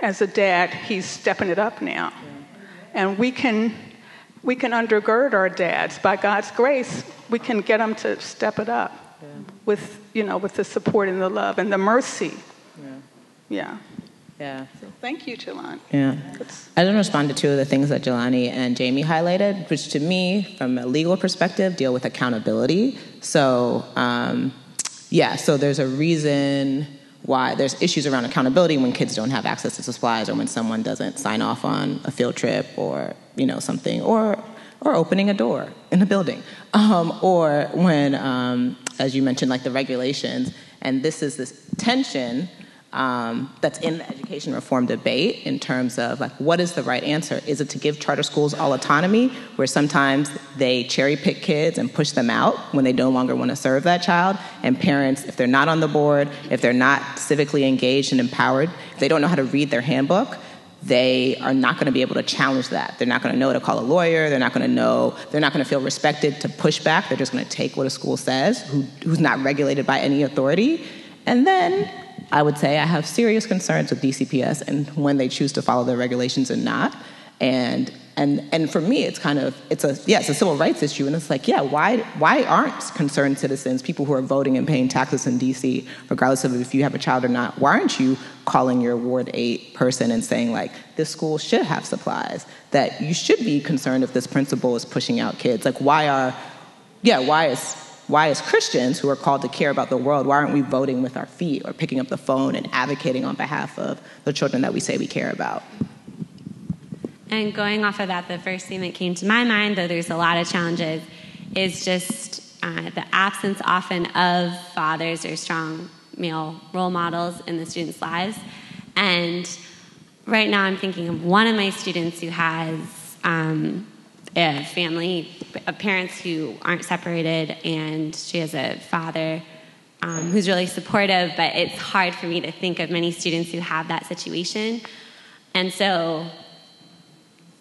as a dad, he's stepping it up now. And we can, we can undergird our dads. By God's grace, we can get them to step it up with, you know, with the support and the love and the mercy. Yeah. Yeah. So thank you, Jelani. Yeah. I didn't respond to two of the things that Jelani and Jamie highlighted, which to me, from a legal perspective, deal with accountability. So, um, yeah, so there's a reason why there's issues around accountability when kids don't have access to supplies or when someone doesn't sign off on a field trip or, you know, something, or or opening a door in a building, um, or when, um, as you mentioned, like the regulations, and this is this tension um, that's in the education reform debate in terms of like what is the right answer? Is it to give charter schools all autonomy where sometimes they cherry pick kids and push them out when they no longer want to serve that child? And parents if they're not on the board if they're not civically engaged and empowered if they don't know how to read their handbook they are not going to be able to challenge that. They're not going to know to call a lawyer. They're not going to know, they're not going to feel respected to push back. They're just going to take what a school says, who, who's not regulated by any authority. And then I would say I have serious concerns with DCPS and when they choose to follow their regulations and not. And and and for me it's kind of it's a yeah, it's a civil rights issue and it's like, yeah, why why aren't concerned citizens, people who are voting and paying taxes in DC, regardless of if you have a child or not, why aren't you calling your Ward 8 person and saying like this school should have supplies, that you should be concerned if this principal is pushing out kids. Like why are yeah, why is why, as Christians who are called to care about the world, why aren't we voting with our feet or picking up the phone and advocating on behalf of the children that we say we care about? And going off of that, the first thing that came to my mind, though there's a lot of challenges, is just uh, the absence often of fathers or strong male role models in the students' lives. And right now, I'm thinking of one of my students who has um, a family of parents who aren't separated, and she has a father um, who's really supportive, but it's hard for me to think of many students who have that situation. And so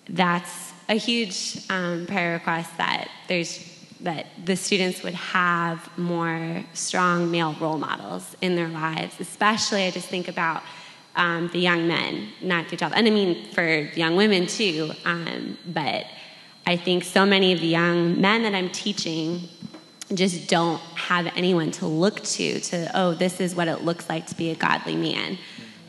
that's a huge um, prayer request that there's that the students would have more strong male role models in their lives. Especially, I just think about um, the young men, not the job, and I mean for young women too. Um, but I think so many of the young men that I'm teaching just don't have anyone to look to, to, oh, this is what it looks like to be a godly man.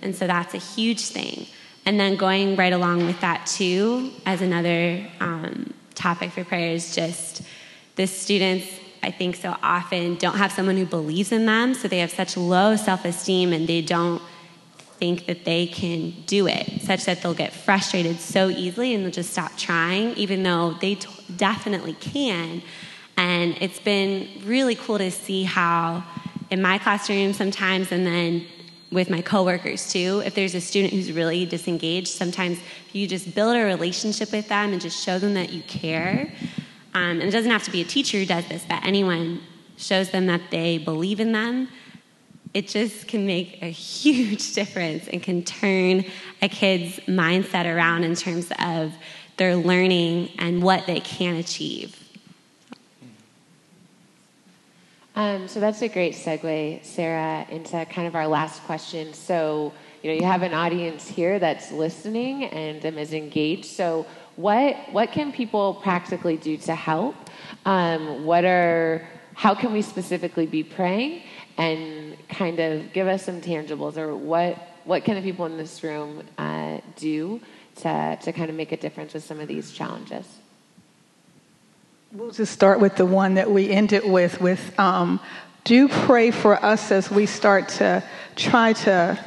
And so that's a huge thing. And then going right along with that, too, as another um, topic for prayer, is just the students, I think, so often don't have someone who believes in them, so they have such low self esteem and they don't think that they can do it, such that they'll get frustrated so easily and they'll just stop trying, even though they t- definitely can. And it's been really cool to see how, in my classroom sometimes, and then with my coworkers too, if there's a student who's really disengaged, sometimes you just build a relationship with them and just show them that you care. Um, and it doesn't have to be a teacher who does this, but anyone shows them that they believe in them it just can make a huge <laughs> difference and can turn a kid's mindset around in terms of their learning and what they can achieve. Um, so that's a great segue, Sarah, into kind of our last question. So, you know, you have an audience here that's listening and um, is engaged. So, what what can people practically do to help? Um, what are how can we specifically be praying and kind of give us some tangibles or what what can the people in this room uh, do to to kind of make a difference with some of these challenges? We'll just start with the one that we ended with. With um, do pray for us as we start to try to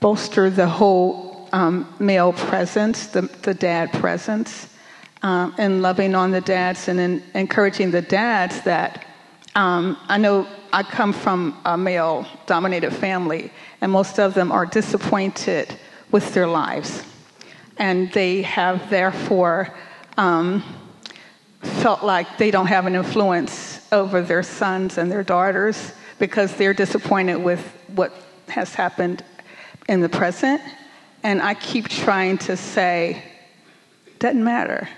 bolster the whole um, male presence, the, the dad presence, um, and loving on the dads and in, encouraging the dads that um, I know I come from a male dominated family, and most of them are disappointed with their lives. And they have therefore um, felt like they don't have an influence over their sons and their daughters because they're disappointed with what has happened in the present. And I keep trying to say, doesn't matter.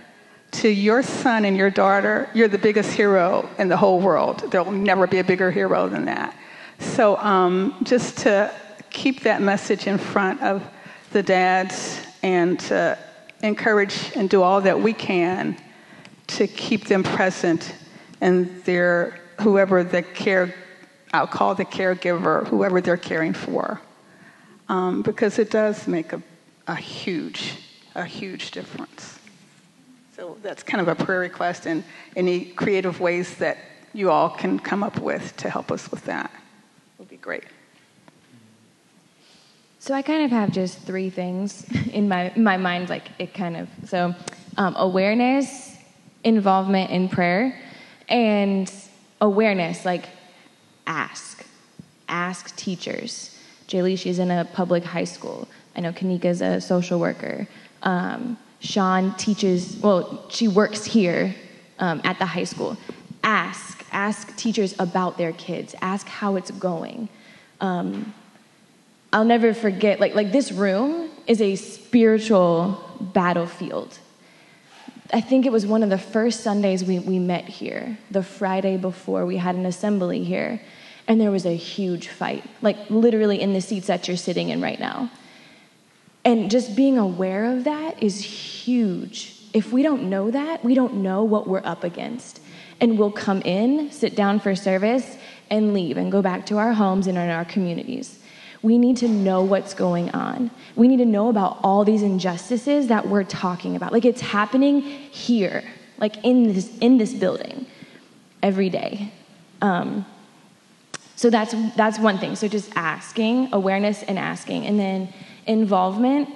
To your son and your daughter, you're the biggest hero in the whole world. There will never be a bigger hero than that. So um, just to keep that message in front of the dads and to encourage and do all that we can to keep them present and their whoever the care I'll call the caregiver, whoever they're caring for, um, because it does make a, a huge, a huge difference. So that's kind of a prayer request, and any creative ways that you all can come up with to help us with that would be great. So I kind of have just three things in my my mind, like it kind of so um, awareness, involvement in prayer and awareness like ask. Ask teachers. Jaylee she's in a public high school. I know kanika's a social worker. Um, sean teaches well she works here um, at the high school. Ask ask teachers about their kids. Ask how it's going. Um, i'll never forget like like this room is a spiritual battlefield I think it was one of the first Sundays we, we met here, the Friday before we had an assembly here. And there was a huge fight, like literally in the seats that you're sitting in right now. And just being aware of that is huge. If we don't know that, we don't know what we're up against. And we'll come in, sit down for service, and leave and go back to our homes and in our communities we need to know what's going on. We need to know about all these injustices that we're talking about. Like it's happening here, like in this in this building, every day. Um, so that's that's one thing. So just asking, awareness, and asking, and then involvement.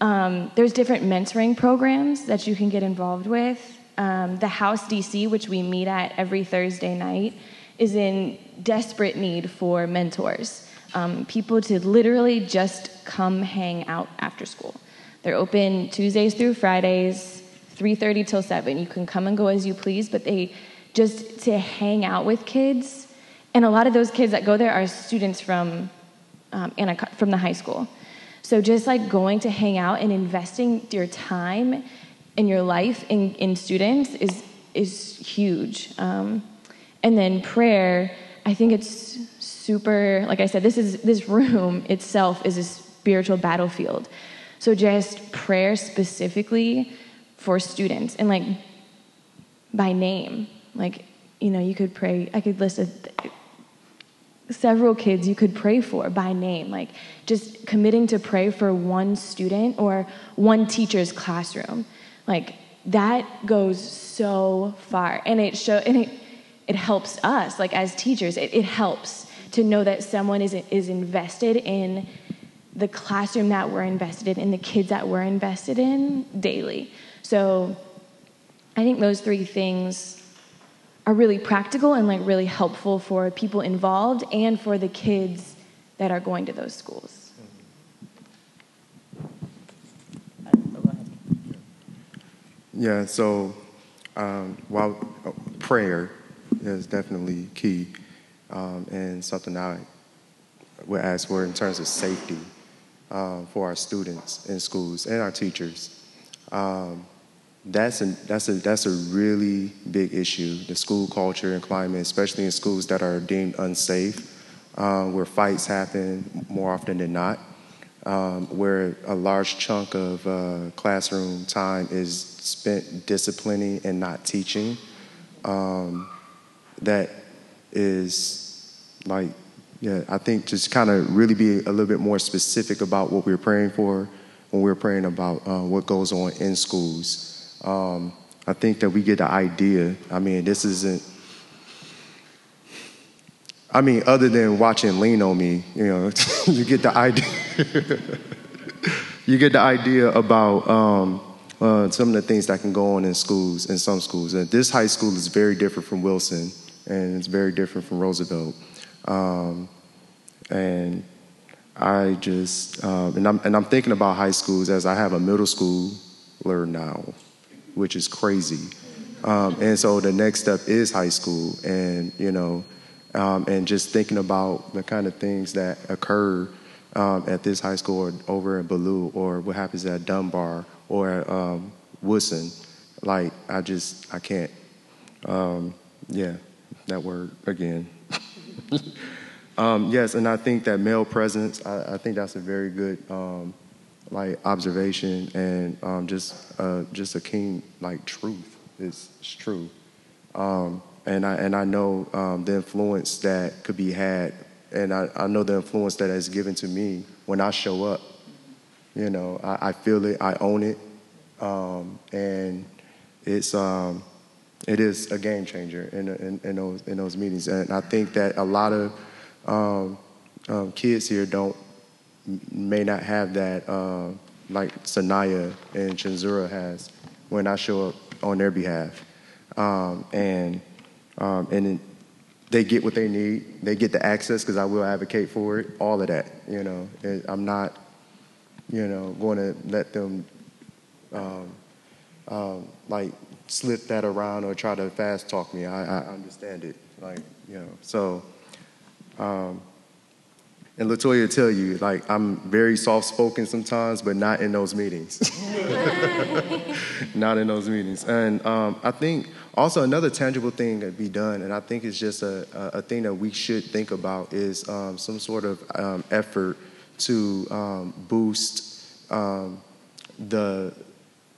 Um, there's different mentoring programs that you can get involved with. Um, the House DC, which we meet at every Thursday night, is in desperate need for mentors um, people to literally just come hang out after school. They're open Tuesdays through Fridays, 3:30 till 7. You can come and go as you please, but they just to hang out with kids. And a lot of those kids that go there are students from um, from the high school. So just like going to hang out and investing your time and your life in, in students is is huge. Um, and then prayer, I think it's super like i said this is this room itself is a spiritual battlefield. So just prayer specifically for students and like by name. Like you know you could pray i could list a, several kids you could pray for by name like just committing to pray for one student or one teacher's classroom. Like that goes so far. And it show and it it helps us like as teachers it, it helps to know that someone is, is invested in the classroom that we're invested in, in the kids that we're invested in daily. So I think those three things are really practical and like really helpful for people involved and for the kids that are going to those schools. Yeah, so um, while uh, prayer is definitely key, um, and something I would ask for in terms of safety um, for our students in schools and our teachers. Um, that's a, that's, a, that's a really big issue, the school culture and climate, especially in schools that are deemed unsafe, uh, where fights happen more often than not, um, where a large chunk of uh, classroom time is spent disciplining and not teaching. Um, that is like, yeah, I think just kind of really be a little bit more specific about what we're praying for when we're praying about uh, what goes on in schools. Um, I think that we get the idea. I mean, this isn't. I mean, other than watching Lean on Me, you know, <laughs> you get the idea. <laughs> you get the idea about um, uh, some of the things that can go on in schools, in some schools. And this high school is very different from Wilson, and it's very different from Roosevelt. Um, and I just, um, and, I'm, and I'm thinking about high schools as I have a middle schooler now which is crazy. Um, and so the next step is high school, and you know, um, and just thinking about the kind of things that occur um, at this high school or over in Ballou, or what happens at Dunbar or at um, Woodson. Like I just I can't. Um, yeah, that word again. <laughs> Um, yes, and I think that male presence. I, I think that's a very good like observation and um, just uh, just a keen like truth is, it's true. Um, and I and I know um, the influence that could be had, and I, I know the influence that is given to me when I show up. You know, I, I feel it, I own it, um, and it's um, it is a game changer in, in, in, those in those meetings. And I think that a lot of um, kids here don't may not have that uh, like Sanaya and Chenzura has when I show up on their behalf. Um, and um, and they get what they need. They get the access because I will advocate for it. All of that, you know. I'm not, you know, going to let them um, um, like slip that around or try to fast talk me. I, I understand it, like you know. So. Um, and Latoya tell you, like, I'm very soft spoken sometimes, but not in those meetings. <laughs> <laughs> not in those meetings. And um, I think also another tangible thing that be done, and I think it's just a, a, thing that we should think about, is um, some sort of um, effort to um, boost um, the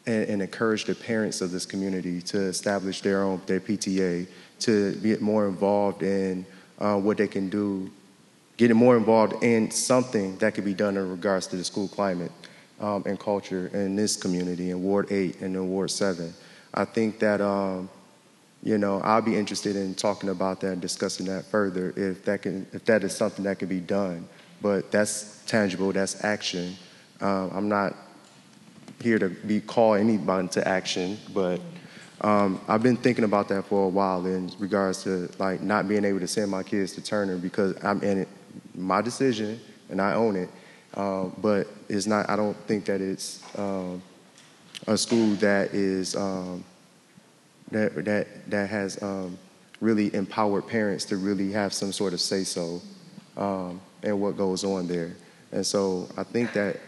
and, and, encourage the parents of this community to establish their own their PTA, to get more involved in uh, what they can do getting more involved in something that could be done in regards to the school climate um, and culture in this community in Ward 8 and in Ward 7. I think that, um, you know, I'll be interested in talking about that and discussing that further if that, can, if that is something that can be done. But that's tangible, that's action. Um, I'm not here to be call anybody to action, but um, I've been thinking about that for a while in regards to like not being able to send my kids to Turner because I'm in it my decision and I own it. Um, but it's not. I don't think that it's um, a school that is um, that that that has um, really empowered parents to really have some sort of say so um, and what goes on there. And so I think that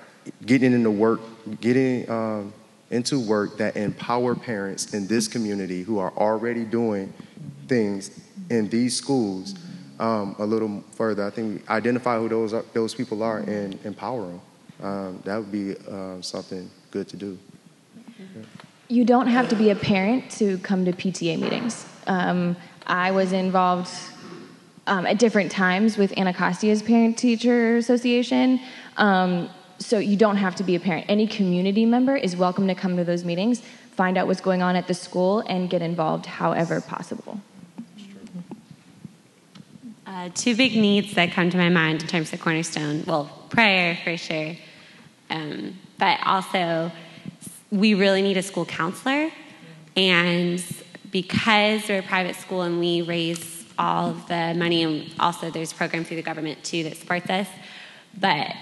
getting into work, getting um, into work that empower parents in this community who are already doing things in these schools um, a little further. I think identify who those are, those people are and empower them. Um, that would be uh, something good to do. You don't have to be a parent to come to PTA meetings. Um, I was involved um, at different times with Anacostia's Parent Teacher Association. Um, so you don't have to be a parent. Any community member is welcome to come to those meetings, find out what's going on at the school, and get involved however possible. Uh, two big needs that come to my mind in terms of Cornerstone. Well, prayer for sure, um, but also we really need a school counselor. And because we're a private school and we raise all of the money, and also there's a program through the government too that supports us. But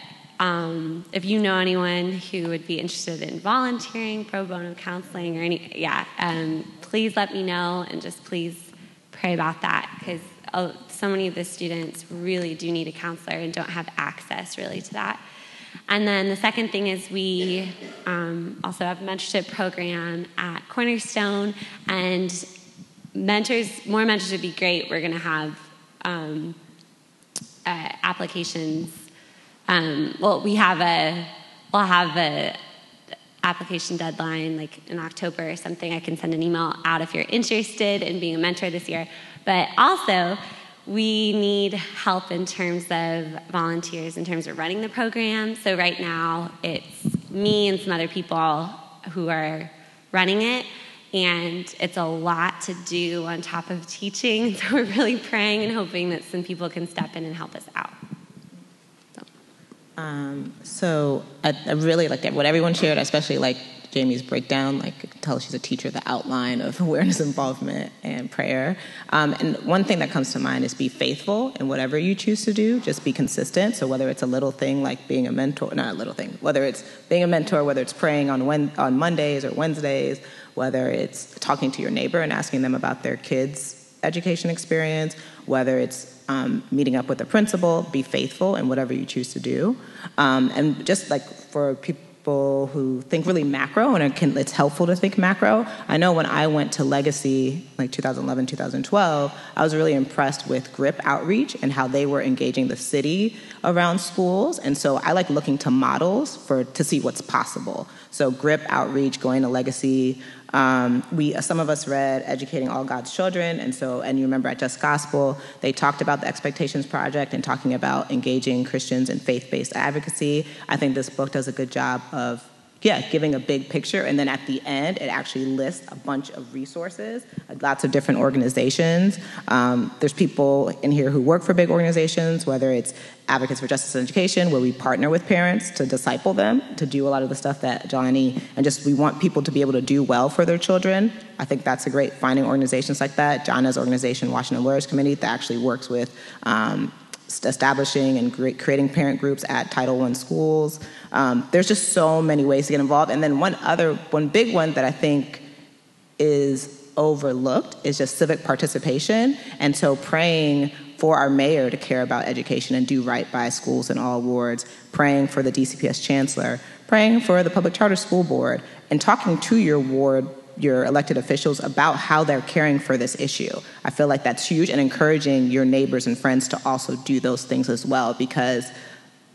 um, if you know anyone who would be interested in volunteering, pro bono counseling, or any, yeah, um, please let me know and just please pray about that because so many of the students really do need a counselor and don't have access really to that. And then the second thing is we um, also have a mentorship program at Cornerstone, and mentors, more mentors would be great. We're going to have um, uh, applications. Um, well, we have a we'll have a application deadline like in October or something. I can send an email out if you're interested in being a mentor this year. But also, we need help in terms of volunteers, in terms of running the program. So right now, it's me and some other people who are running it. And it's a lot to do on top of teaching. <laughs> So we're really praying and hoping that some people can step in and help us out. Um, so I, I, really like what everyone shared, especially like Jamie's breakdown, like tell she's a teacher, the outline of <laughs> awareness, involvement, and prayer. Um, and one thing that comes to mind is be faithful in whatever you choose to do. Just be consistent. So whether it's a little thing like being a mentor, not a little thing, whether it's being a mentor, whether it's praying on when, on Mondays or Wednesdays, whether it's talking to your neighbor and asking them about their kids' education experience, whether it's um, meeting up with a principal, be faithful in whatever you choose to do. Um, and just like for people who think really macro and it can, it's helpful to think macro, I know when I went to Legacy, like 2011, 2012, I was really impressed with GRIP outreach and how they were engaging the city around schools. And so I like looking to models for to see what's possible. So GRIP outreach, going to Legacy, um, we, some of us read Educating All God's Children, and so, and you remember at Just Gospel, they talked about the Expectations Project and talking about engaging Christians in faith-based advocacy. I think this book does a good job of yeah, giving a big picture, and then at the end, it actually lists a bunch of resources, lots of different organizations. Um, there's people in here who work for big organizations, whether it's Advocates for Justice and Education, where we partner with parents to disciple them, to do a lot of the stuff that Johnny, and just we want people to be able to do well for their children. I think that's a great finding organizations like that. Johnna's organization, Washington Lawyers Committee, that actually works with um, establishing and creating parent groups at Title I schools. Um, there's just so many ways to get involved. And then one other, one big one that I think is overlooked is just civic participation. And so praying for our mayor to care about education and do right by schools in all wards, praying for the DCPS chancellor, praying for the public charter school board, and talking to your ward your elected officials about how they're caring for this issue. I feel like that's huge and encouraging your neighbors and friends to also do those things as well because,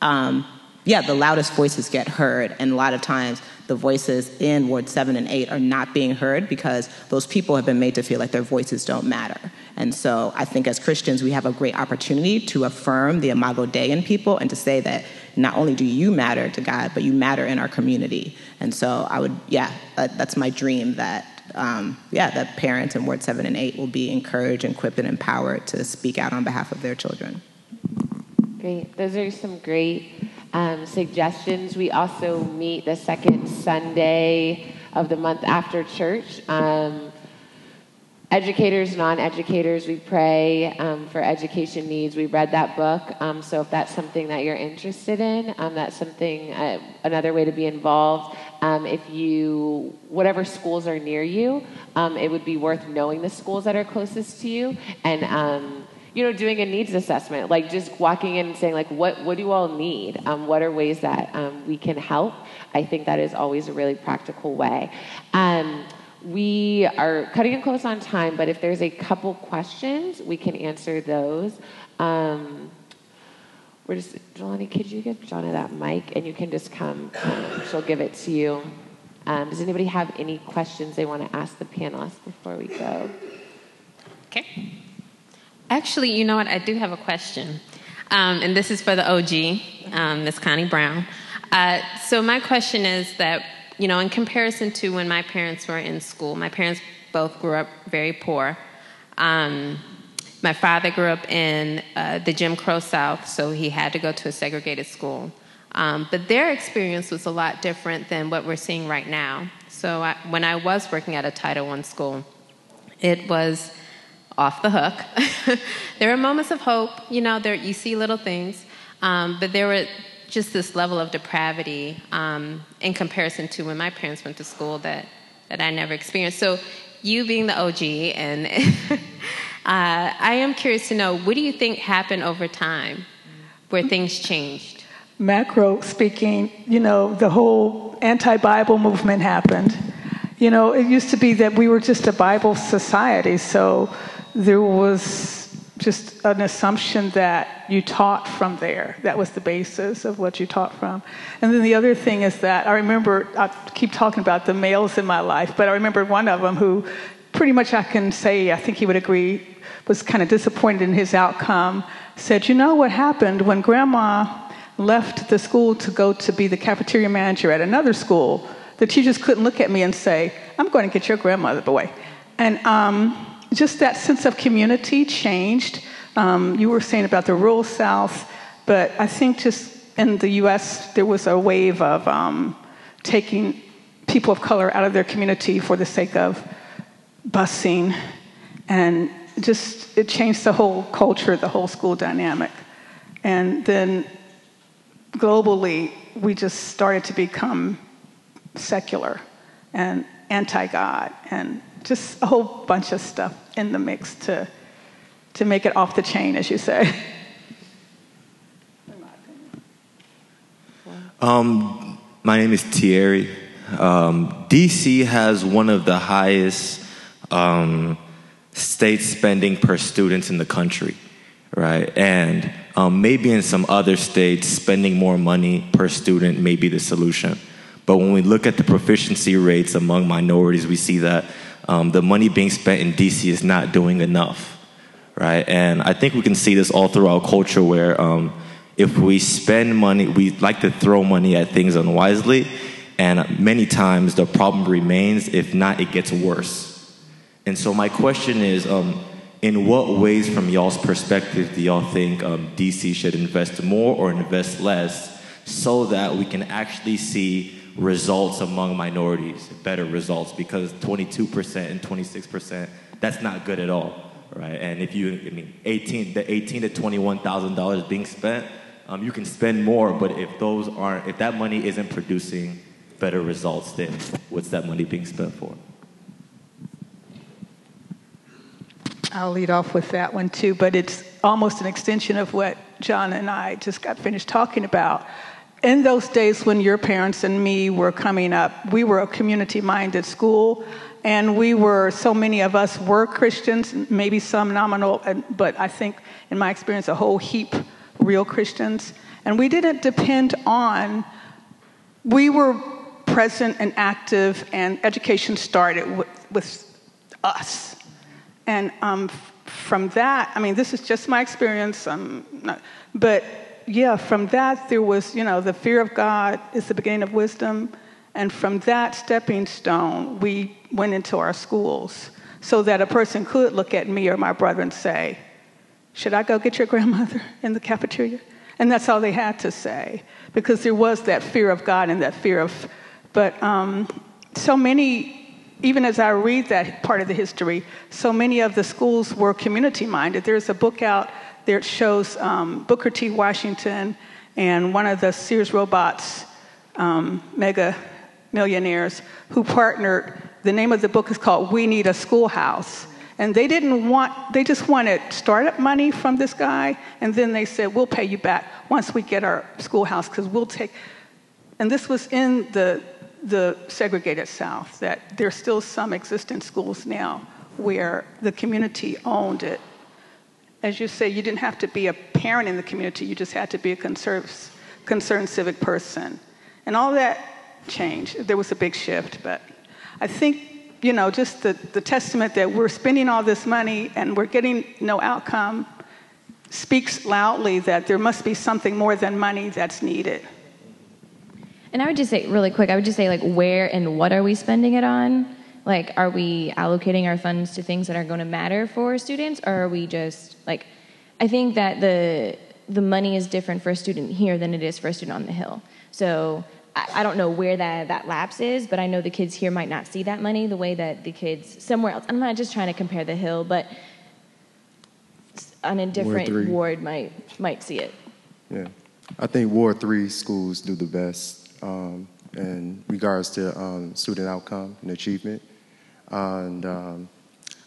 um, yeah, the loudest voices get heard, and a lot of times the voices in Ward 7 and 8 are not being heard because those people have been made to feel like their voices don't matter. And so I think as Christians, we have a great opportunity to affirm the Imago Dei in people and to say that not only do you matter to God, but you matter in our community. And so I would, yeah, that, that's my dream that, um, yeah, that parents in Ward 7 and 8 will be encouraged, equipped, and empowered to speak out on behalf of their children. Great. Those are some great um, suggestions. We also meet the second Sunday of the month after church. Um, educators, non educators, we pray um, for education needs. We read that book, um, so if that's something that you're interested in, um, that's something, uh, another way to be involved. Um, if you, whatever schools are near you, um, it would be worth knowing the schools that are closest to you and um, you know, doing a needs assessment, like just walking in and saying, like, what, what do you all need? Um, what are ways that um, we can help? I think that is always a really practical way. Um, we are cutting it close on time, but if there's a couple questions, we can answer those. Um, we're just, Jelani, could you give Jonna that mic and you can just come, she'll give it to you. Um, does anybody have any questions they want to ask the panelists before we go? Okay. Actually, you know what? I do have a question. Um, and this is for the OG, um, Miss Connie Brown. Uh, so, my question is that you know, in comparison to when my parents were in school, my parents both grew up very poor. Um, my father grew up in uh, the Jim Crow South, so he had to go to a segregated school. Um, but their experience was a lot different than what we're seeing right now. So I, when I was working at a Title I school, it was off the hook. <laughs> there were moments of hope, you know, there, you see little things, um, but there were just this level of depravity um, in comparison to when my parents went to school that, that I never experienced. So, you being the OG, and <laughs> uh, I am curious to know what do you think happened over time where things changed? macro speaking, you know, the whole anti Bible movement happened. You know, it used to be that we were just a Bible society, so there was just an assumption that you taught from there. That was the basis of what you taught from. And then the other thing is that I remember, I keep talking about the males in my life, but I remember one of them who pretty much I can say, I think he would agree, was kind of disappointed in his outcome, said, You know what happened when grandma left the school to go to be the cafeteria manager at another school? The teachers couldn't look at me and say, I'm going to get your grandmother boy. And um, just that sense of community changed. Um, you were saying about the rural South, but I think just in the US, there was a wave of um, taking people of color out of their community for the sake of busing. And just, it changed the whole culture, the whole school dynamic. And then globally, we just started to become secular and anti God and just a whole bunch of stuff in the mix to, to make it off the chain, as you say. <laughs> Um, my name is Thierry. Um, DC has one of the highest um, state spending per student in the country, right? And um, maybe in some other states, spending more money per student may be the solution. But when we look at the proficiency rates among minorities, we see that um, the money being spent in DC is not doing enough, right? And I think we can see this all through our culture where um, if we spend money, we like to throw money at things unwisely, and many times the problem remains. If not, it gets worse. And so my question is, um, in what ways, from y'all's perspective, do y'all think um, DC should invest more or invest less so that we can actually see results among minorities, better results, because 22% and 26%, that's not good at all, right? And if you, I mean, 18, the 18 to 21,000 dollars being spent, um, you can spend more, but if those aren't, if that money isn't producing better results, then what's that money being spent for? I'll lead off with that one too, but it's almost an extension of what John and I just got finished talking about in those days when your parents and me were coming up, we were a community minded school, and we were, so many of us were Christians, maybe some nominal, but I think in my experience, a whole heap real Christians. And we didn't depend on, we were present and active, and education started with, with us. And um, from that, I mean, this is just my experience, um, not, but yeah, from that, there was, you know, the fear of God is the beginning of wisdom. And from that stepping stone, we went into our schools so that a person could look at me or my brother and say, Should I go get your <laughs> grandmother in the cafeteria? And that's all they had to say because there was that fear of God and that fear of, but um, so many, even as I read that part of the history, so many of the schools were community minded. There's a book out there it shows um, Booker T. Washington and one of the Sears Roebuck's, um, mega millionaires who partnered. The name of the book is called We Need a Schoolhouse. And they didn't want, they just wanted startup money from this guy. And then they said, we'll pay you back once we get our schoolhouse because we'll take. And this was in the, the segregated South, that there's still some existing schools now where the community owned it as you say, you didn't have to be a parent in the community, you just had to be a concerned, civic person. And all that changed. There was a big shift, but I think, you know, just the, the testament that we're spending all this money and we're getting no outcome speaks loudly that there must be something more than money that's needed. And I would just say, really quick, I would just say, like, where and what are we spending it on? Like, are we allocating our funds to things that are going to matter for students, or are we just like? I think that the the money is different for a student here than it is for a student on the hill. So I, I don't know where that that lapse is, but I know the kids here might not see that money the way that the kids somewhere else. I'm not just trying to compare the hill, but an indifferent ward, ward might might see it. Yeah, I think Ward Three schools do the best um, in regards to um, student outcome and achievement. And um,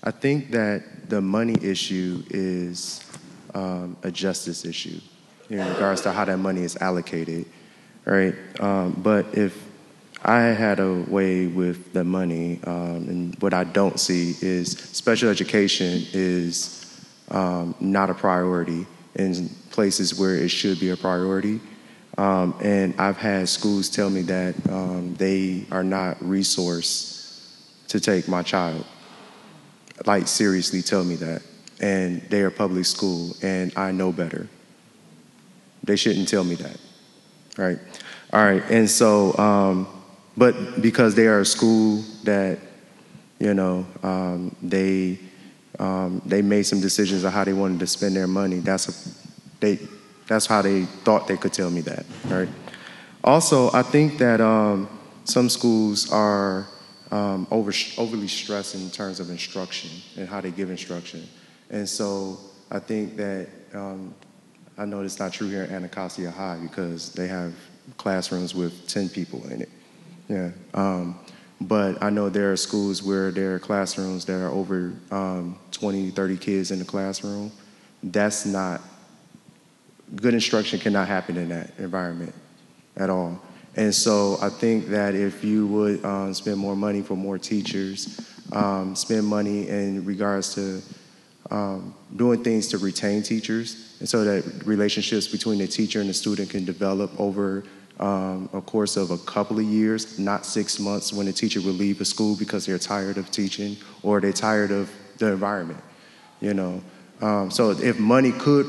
I think that the money issue is um, a justice issue. in regards to how that money is allocated, right? Um, but if I had a way with the money, um, and what I don't see is special education is um, not a priority in places where it should be a priority. Um, and I've had schools tell me that um, they are not resourced to take my child. Like, seriously, tell me that. And they are public school, and I know better. They shouldn't tell me that, right? All right, and so, um, but because they are a school that, you know, um, they um, they made some decisions on how they wanted to spend their money. That's a, they that's how they thought they could tell me that, right? Also, I think that um, some schools are um, over, overly stressed in terms of instruction and how they give instruction. And so I think that, um, I know it's not true here at Anacostia High because they have classrooms with 10 people in it. Yeah. Um, but I know there are schools where there are classrooms that are over um, 20, 30 kids in the classroom. That's not good instruction cannot happen in that environment at all. And so I think that if you would um, spend more money for more teachers, um, spend money in regards to um, doing things to retain teachers, and so that relationships between the teacher and the student can develop over um, a course of a couple of years, not six months when the teacher will leave a school because they're tired of teaching or they're tired of the environment, you know. Um, so if money could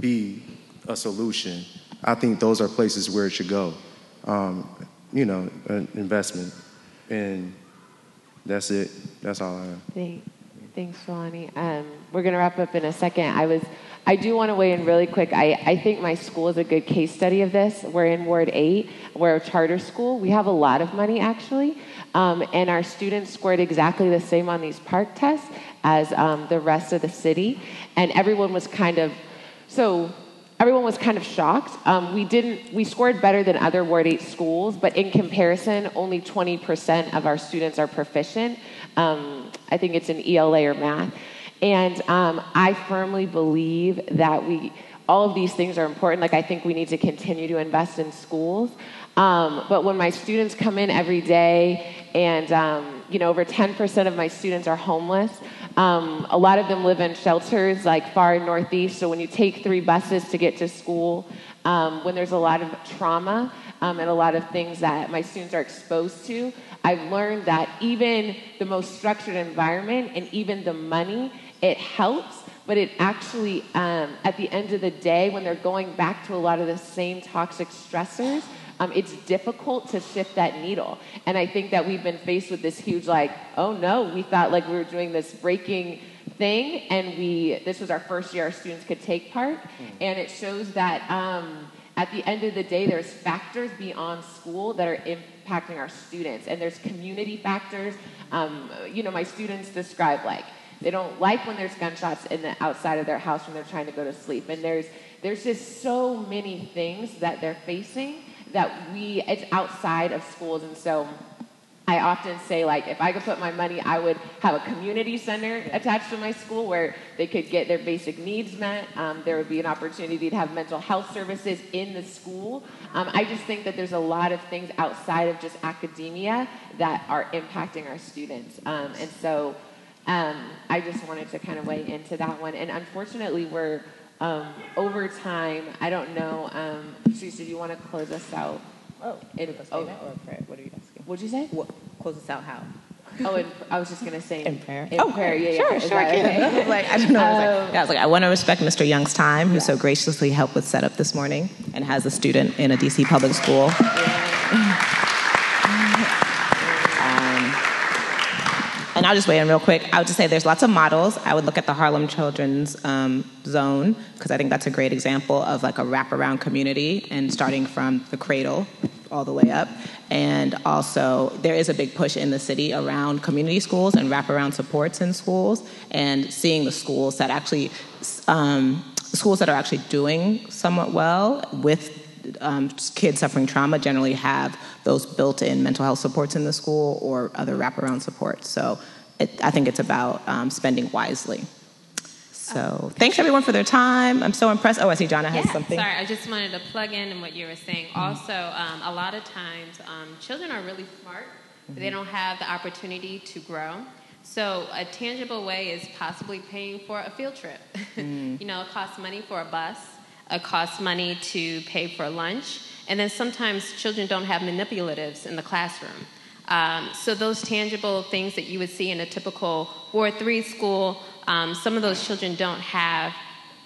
be a solution, I think those are places where it should go. Um, you know, an investment. And that's it. That's all I have. Thanks, thanks Jelani. Um, we're going to wrap up in a second. I was, I do want to weigh in really quick. I, I think my school is a good case study of this. We're in Ward 8. We're a charter school. We have a lot of money, actually. Um, and our students scored exactly the same on these PARCC tests as um, the rest of the city. And everyone was kind of, so everyone was kind of shocked. Um, we didn't, we scored better than other Ward 8 schools, but in comparison, only 20% of our students are proficient. Um, I think it's in ELA or math. And um, I firmly believe that we, all of these things are important. Like, I think we need to continue to invest in schools. Um, but when my students come in every day, and um, you know, over 10% of my students are homeless, um, a lot of them live in shelters like far northeast. So when you take three buses to get to school, um, when there's a lot of trauma um, and a lot of things that my students are exposed to, I've learned that even the most structured environment and even the money, it helps. But it actually, um, at the end of the day, when they're going back to a lot of the same toxic stressors, um, it's difficult to shift that needle. And I think that we've been faced with this huge, like, oh no, we thought like we were doing this breaking thing, and we this was our first year our students could take part, and it shows that. Um, at the end of the day, there's factors beyond school that are impacting our students, and there's community factors. Um, you know, my students describe like they don't like when there's gunshots in the outside of their house when they're trying to go to sleep, and there's there's just so many things that they're facing that we, it's outside of schools. And so I often say, like, if I could put my money, I would have a community center attached to my school where they could get their basic needs met. Um, there would be an opportunity to have mental health services in the school. Um, I just think that there's a lot of things outside of just academia that are impacting our students. Um, and so um, I just wanted to kind of weigh into that one. And unfortunately, we're um, over time, I don't know. Um, Teresa, do you want to close us out? Oh, in oh, or prayer? What are you asking? What'd you say? What, close us out how? Oh, in, I was just gonna say in, prayer. In oh, prayer, yeah, sure, yeah. sure, okay? <laughs> like I don't know. I was, like, yeah, I was like, I want to respect Mr. Young's time, who yeah. so graciously helped with setup this morning, and has a student in a DC public school. Yeah. <laughs> and I'll just weigh in real quick. I would just say there's lots of models. I would look at the Harlem Children's um, Zone because I think that's a great example of like a wraparound community and starting from the cradle all the way up. And also, there is a big push in the city around community schools and wraparound supports in schools, and seeing the schools that actually, um, schools that are actually doing somewhat well with um, kids suffering trauma generally have those built-in mental health supports in the school or other wraparound supports. So it, I think it's about um, spending wisely. So thanks everyone for their time. I'm so impressed. Oh, I see Jonna has Yeah, something. Sorry, I just wanted to plug in in what you were saying. Also, um, a lot of times, um, children are really smart, but they don't have the opportunity to grow. So, a tangible way is possibly paying for a field trip. <laughs> you know, it costs money for a bus, it costs money to pay for lunch, and then sometimes children don't have manipulatives in the classroom. Um, so those tangible things that you would see in a typical Ward 3 school, um, some of those children don't have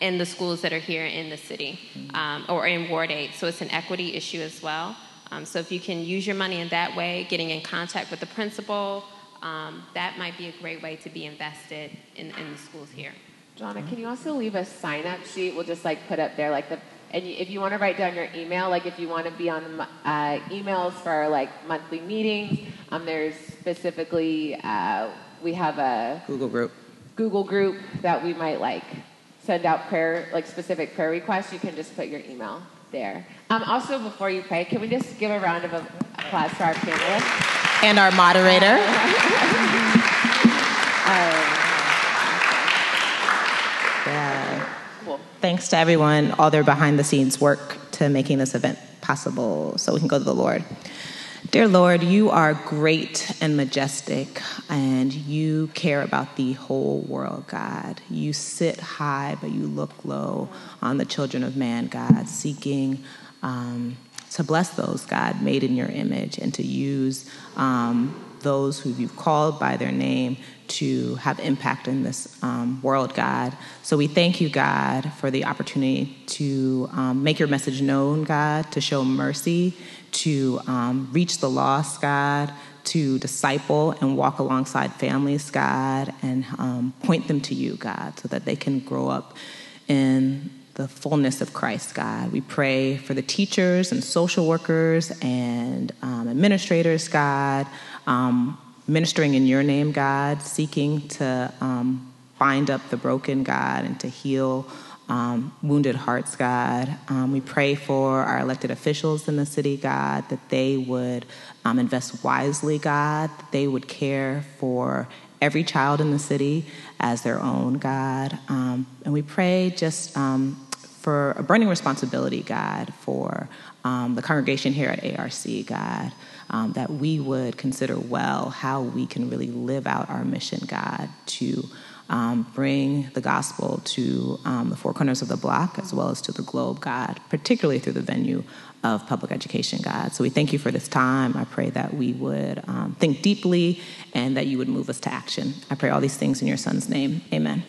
in the schools that are here in the city um, or in Ward 8. So it's an equity issue as well. Um, so if you can use your money in that way, getting in contact with the principal, um, that might be a great way to be invested in, in the schools here. Jonna, can you also leave a sign up sheet? We'll just like put up there like the and if you want to write down your email, like if you want to be on uh, emails for like monthly meetings, um, there's specifically uh, we have a Google group. Google group that we might like send out prayer like specific prayer requests. You can just put your email there. Um, also, before you pray, can we just give a round of applause for our panelists and our moderator? <laughs> yeah. Thanks to everyone, all their behind the scenes work to making this event possible so we can go to the Lord. Dear Lord, you are great and majestic, and you care about the whole world, God. You sit high, but you look low on the children of man, God, seeking um, to bless those, God, made in your image, and to use um, those who you've called by their name to have impact in this um, world, God. So we thank you, God, for the opportunity to um, make your message known, God, to show mercy, to um, reach the lost, God, to disciple and walk alongside families, God, and um, point them to you, God, so that they can grow up in the fullness of Christ, God. We pray for the teachers and social workers and um, administrators, God, um, ministering in your name, God, seeking to um, bind up the broken, God, and to heal um, wounded hearts, God. Um, we pray for our elected officials in the city, God, that they would um, invest wisely, God, that they would care for every child in the city as their own, God. Um, and we pray just um, for a burning responsibility, God, for the congregation here at ARC, God, um, that we would consider well how we can really live out our mission, God, to um, bring the gospel to um, the four corners of the block as well as to the globe, God, particularly through the venue of public education, God. So we thank you for this time. I pray that we would um, think deeply and that you would move us to action. I pray all these things in your son's name. Amen.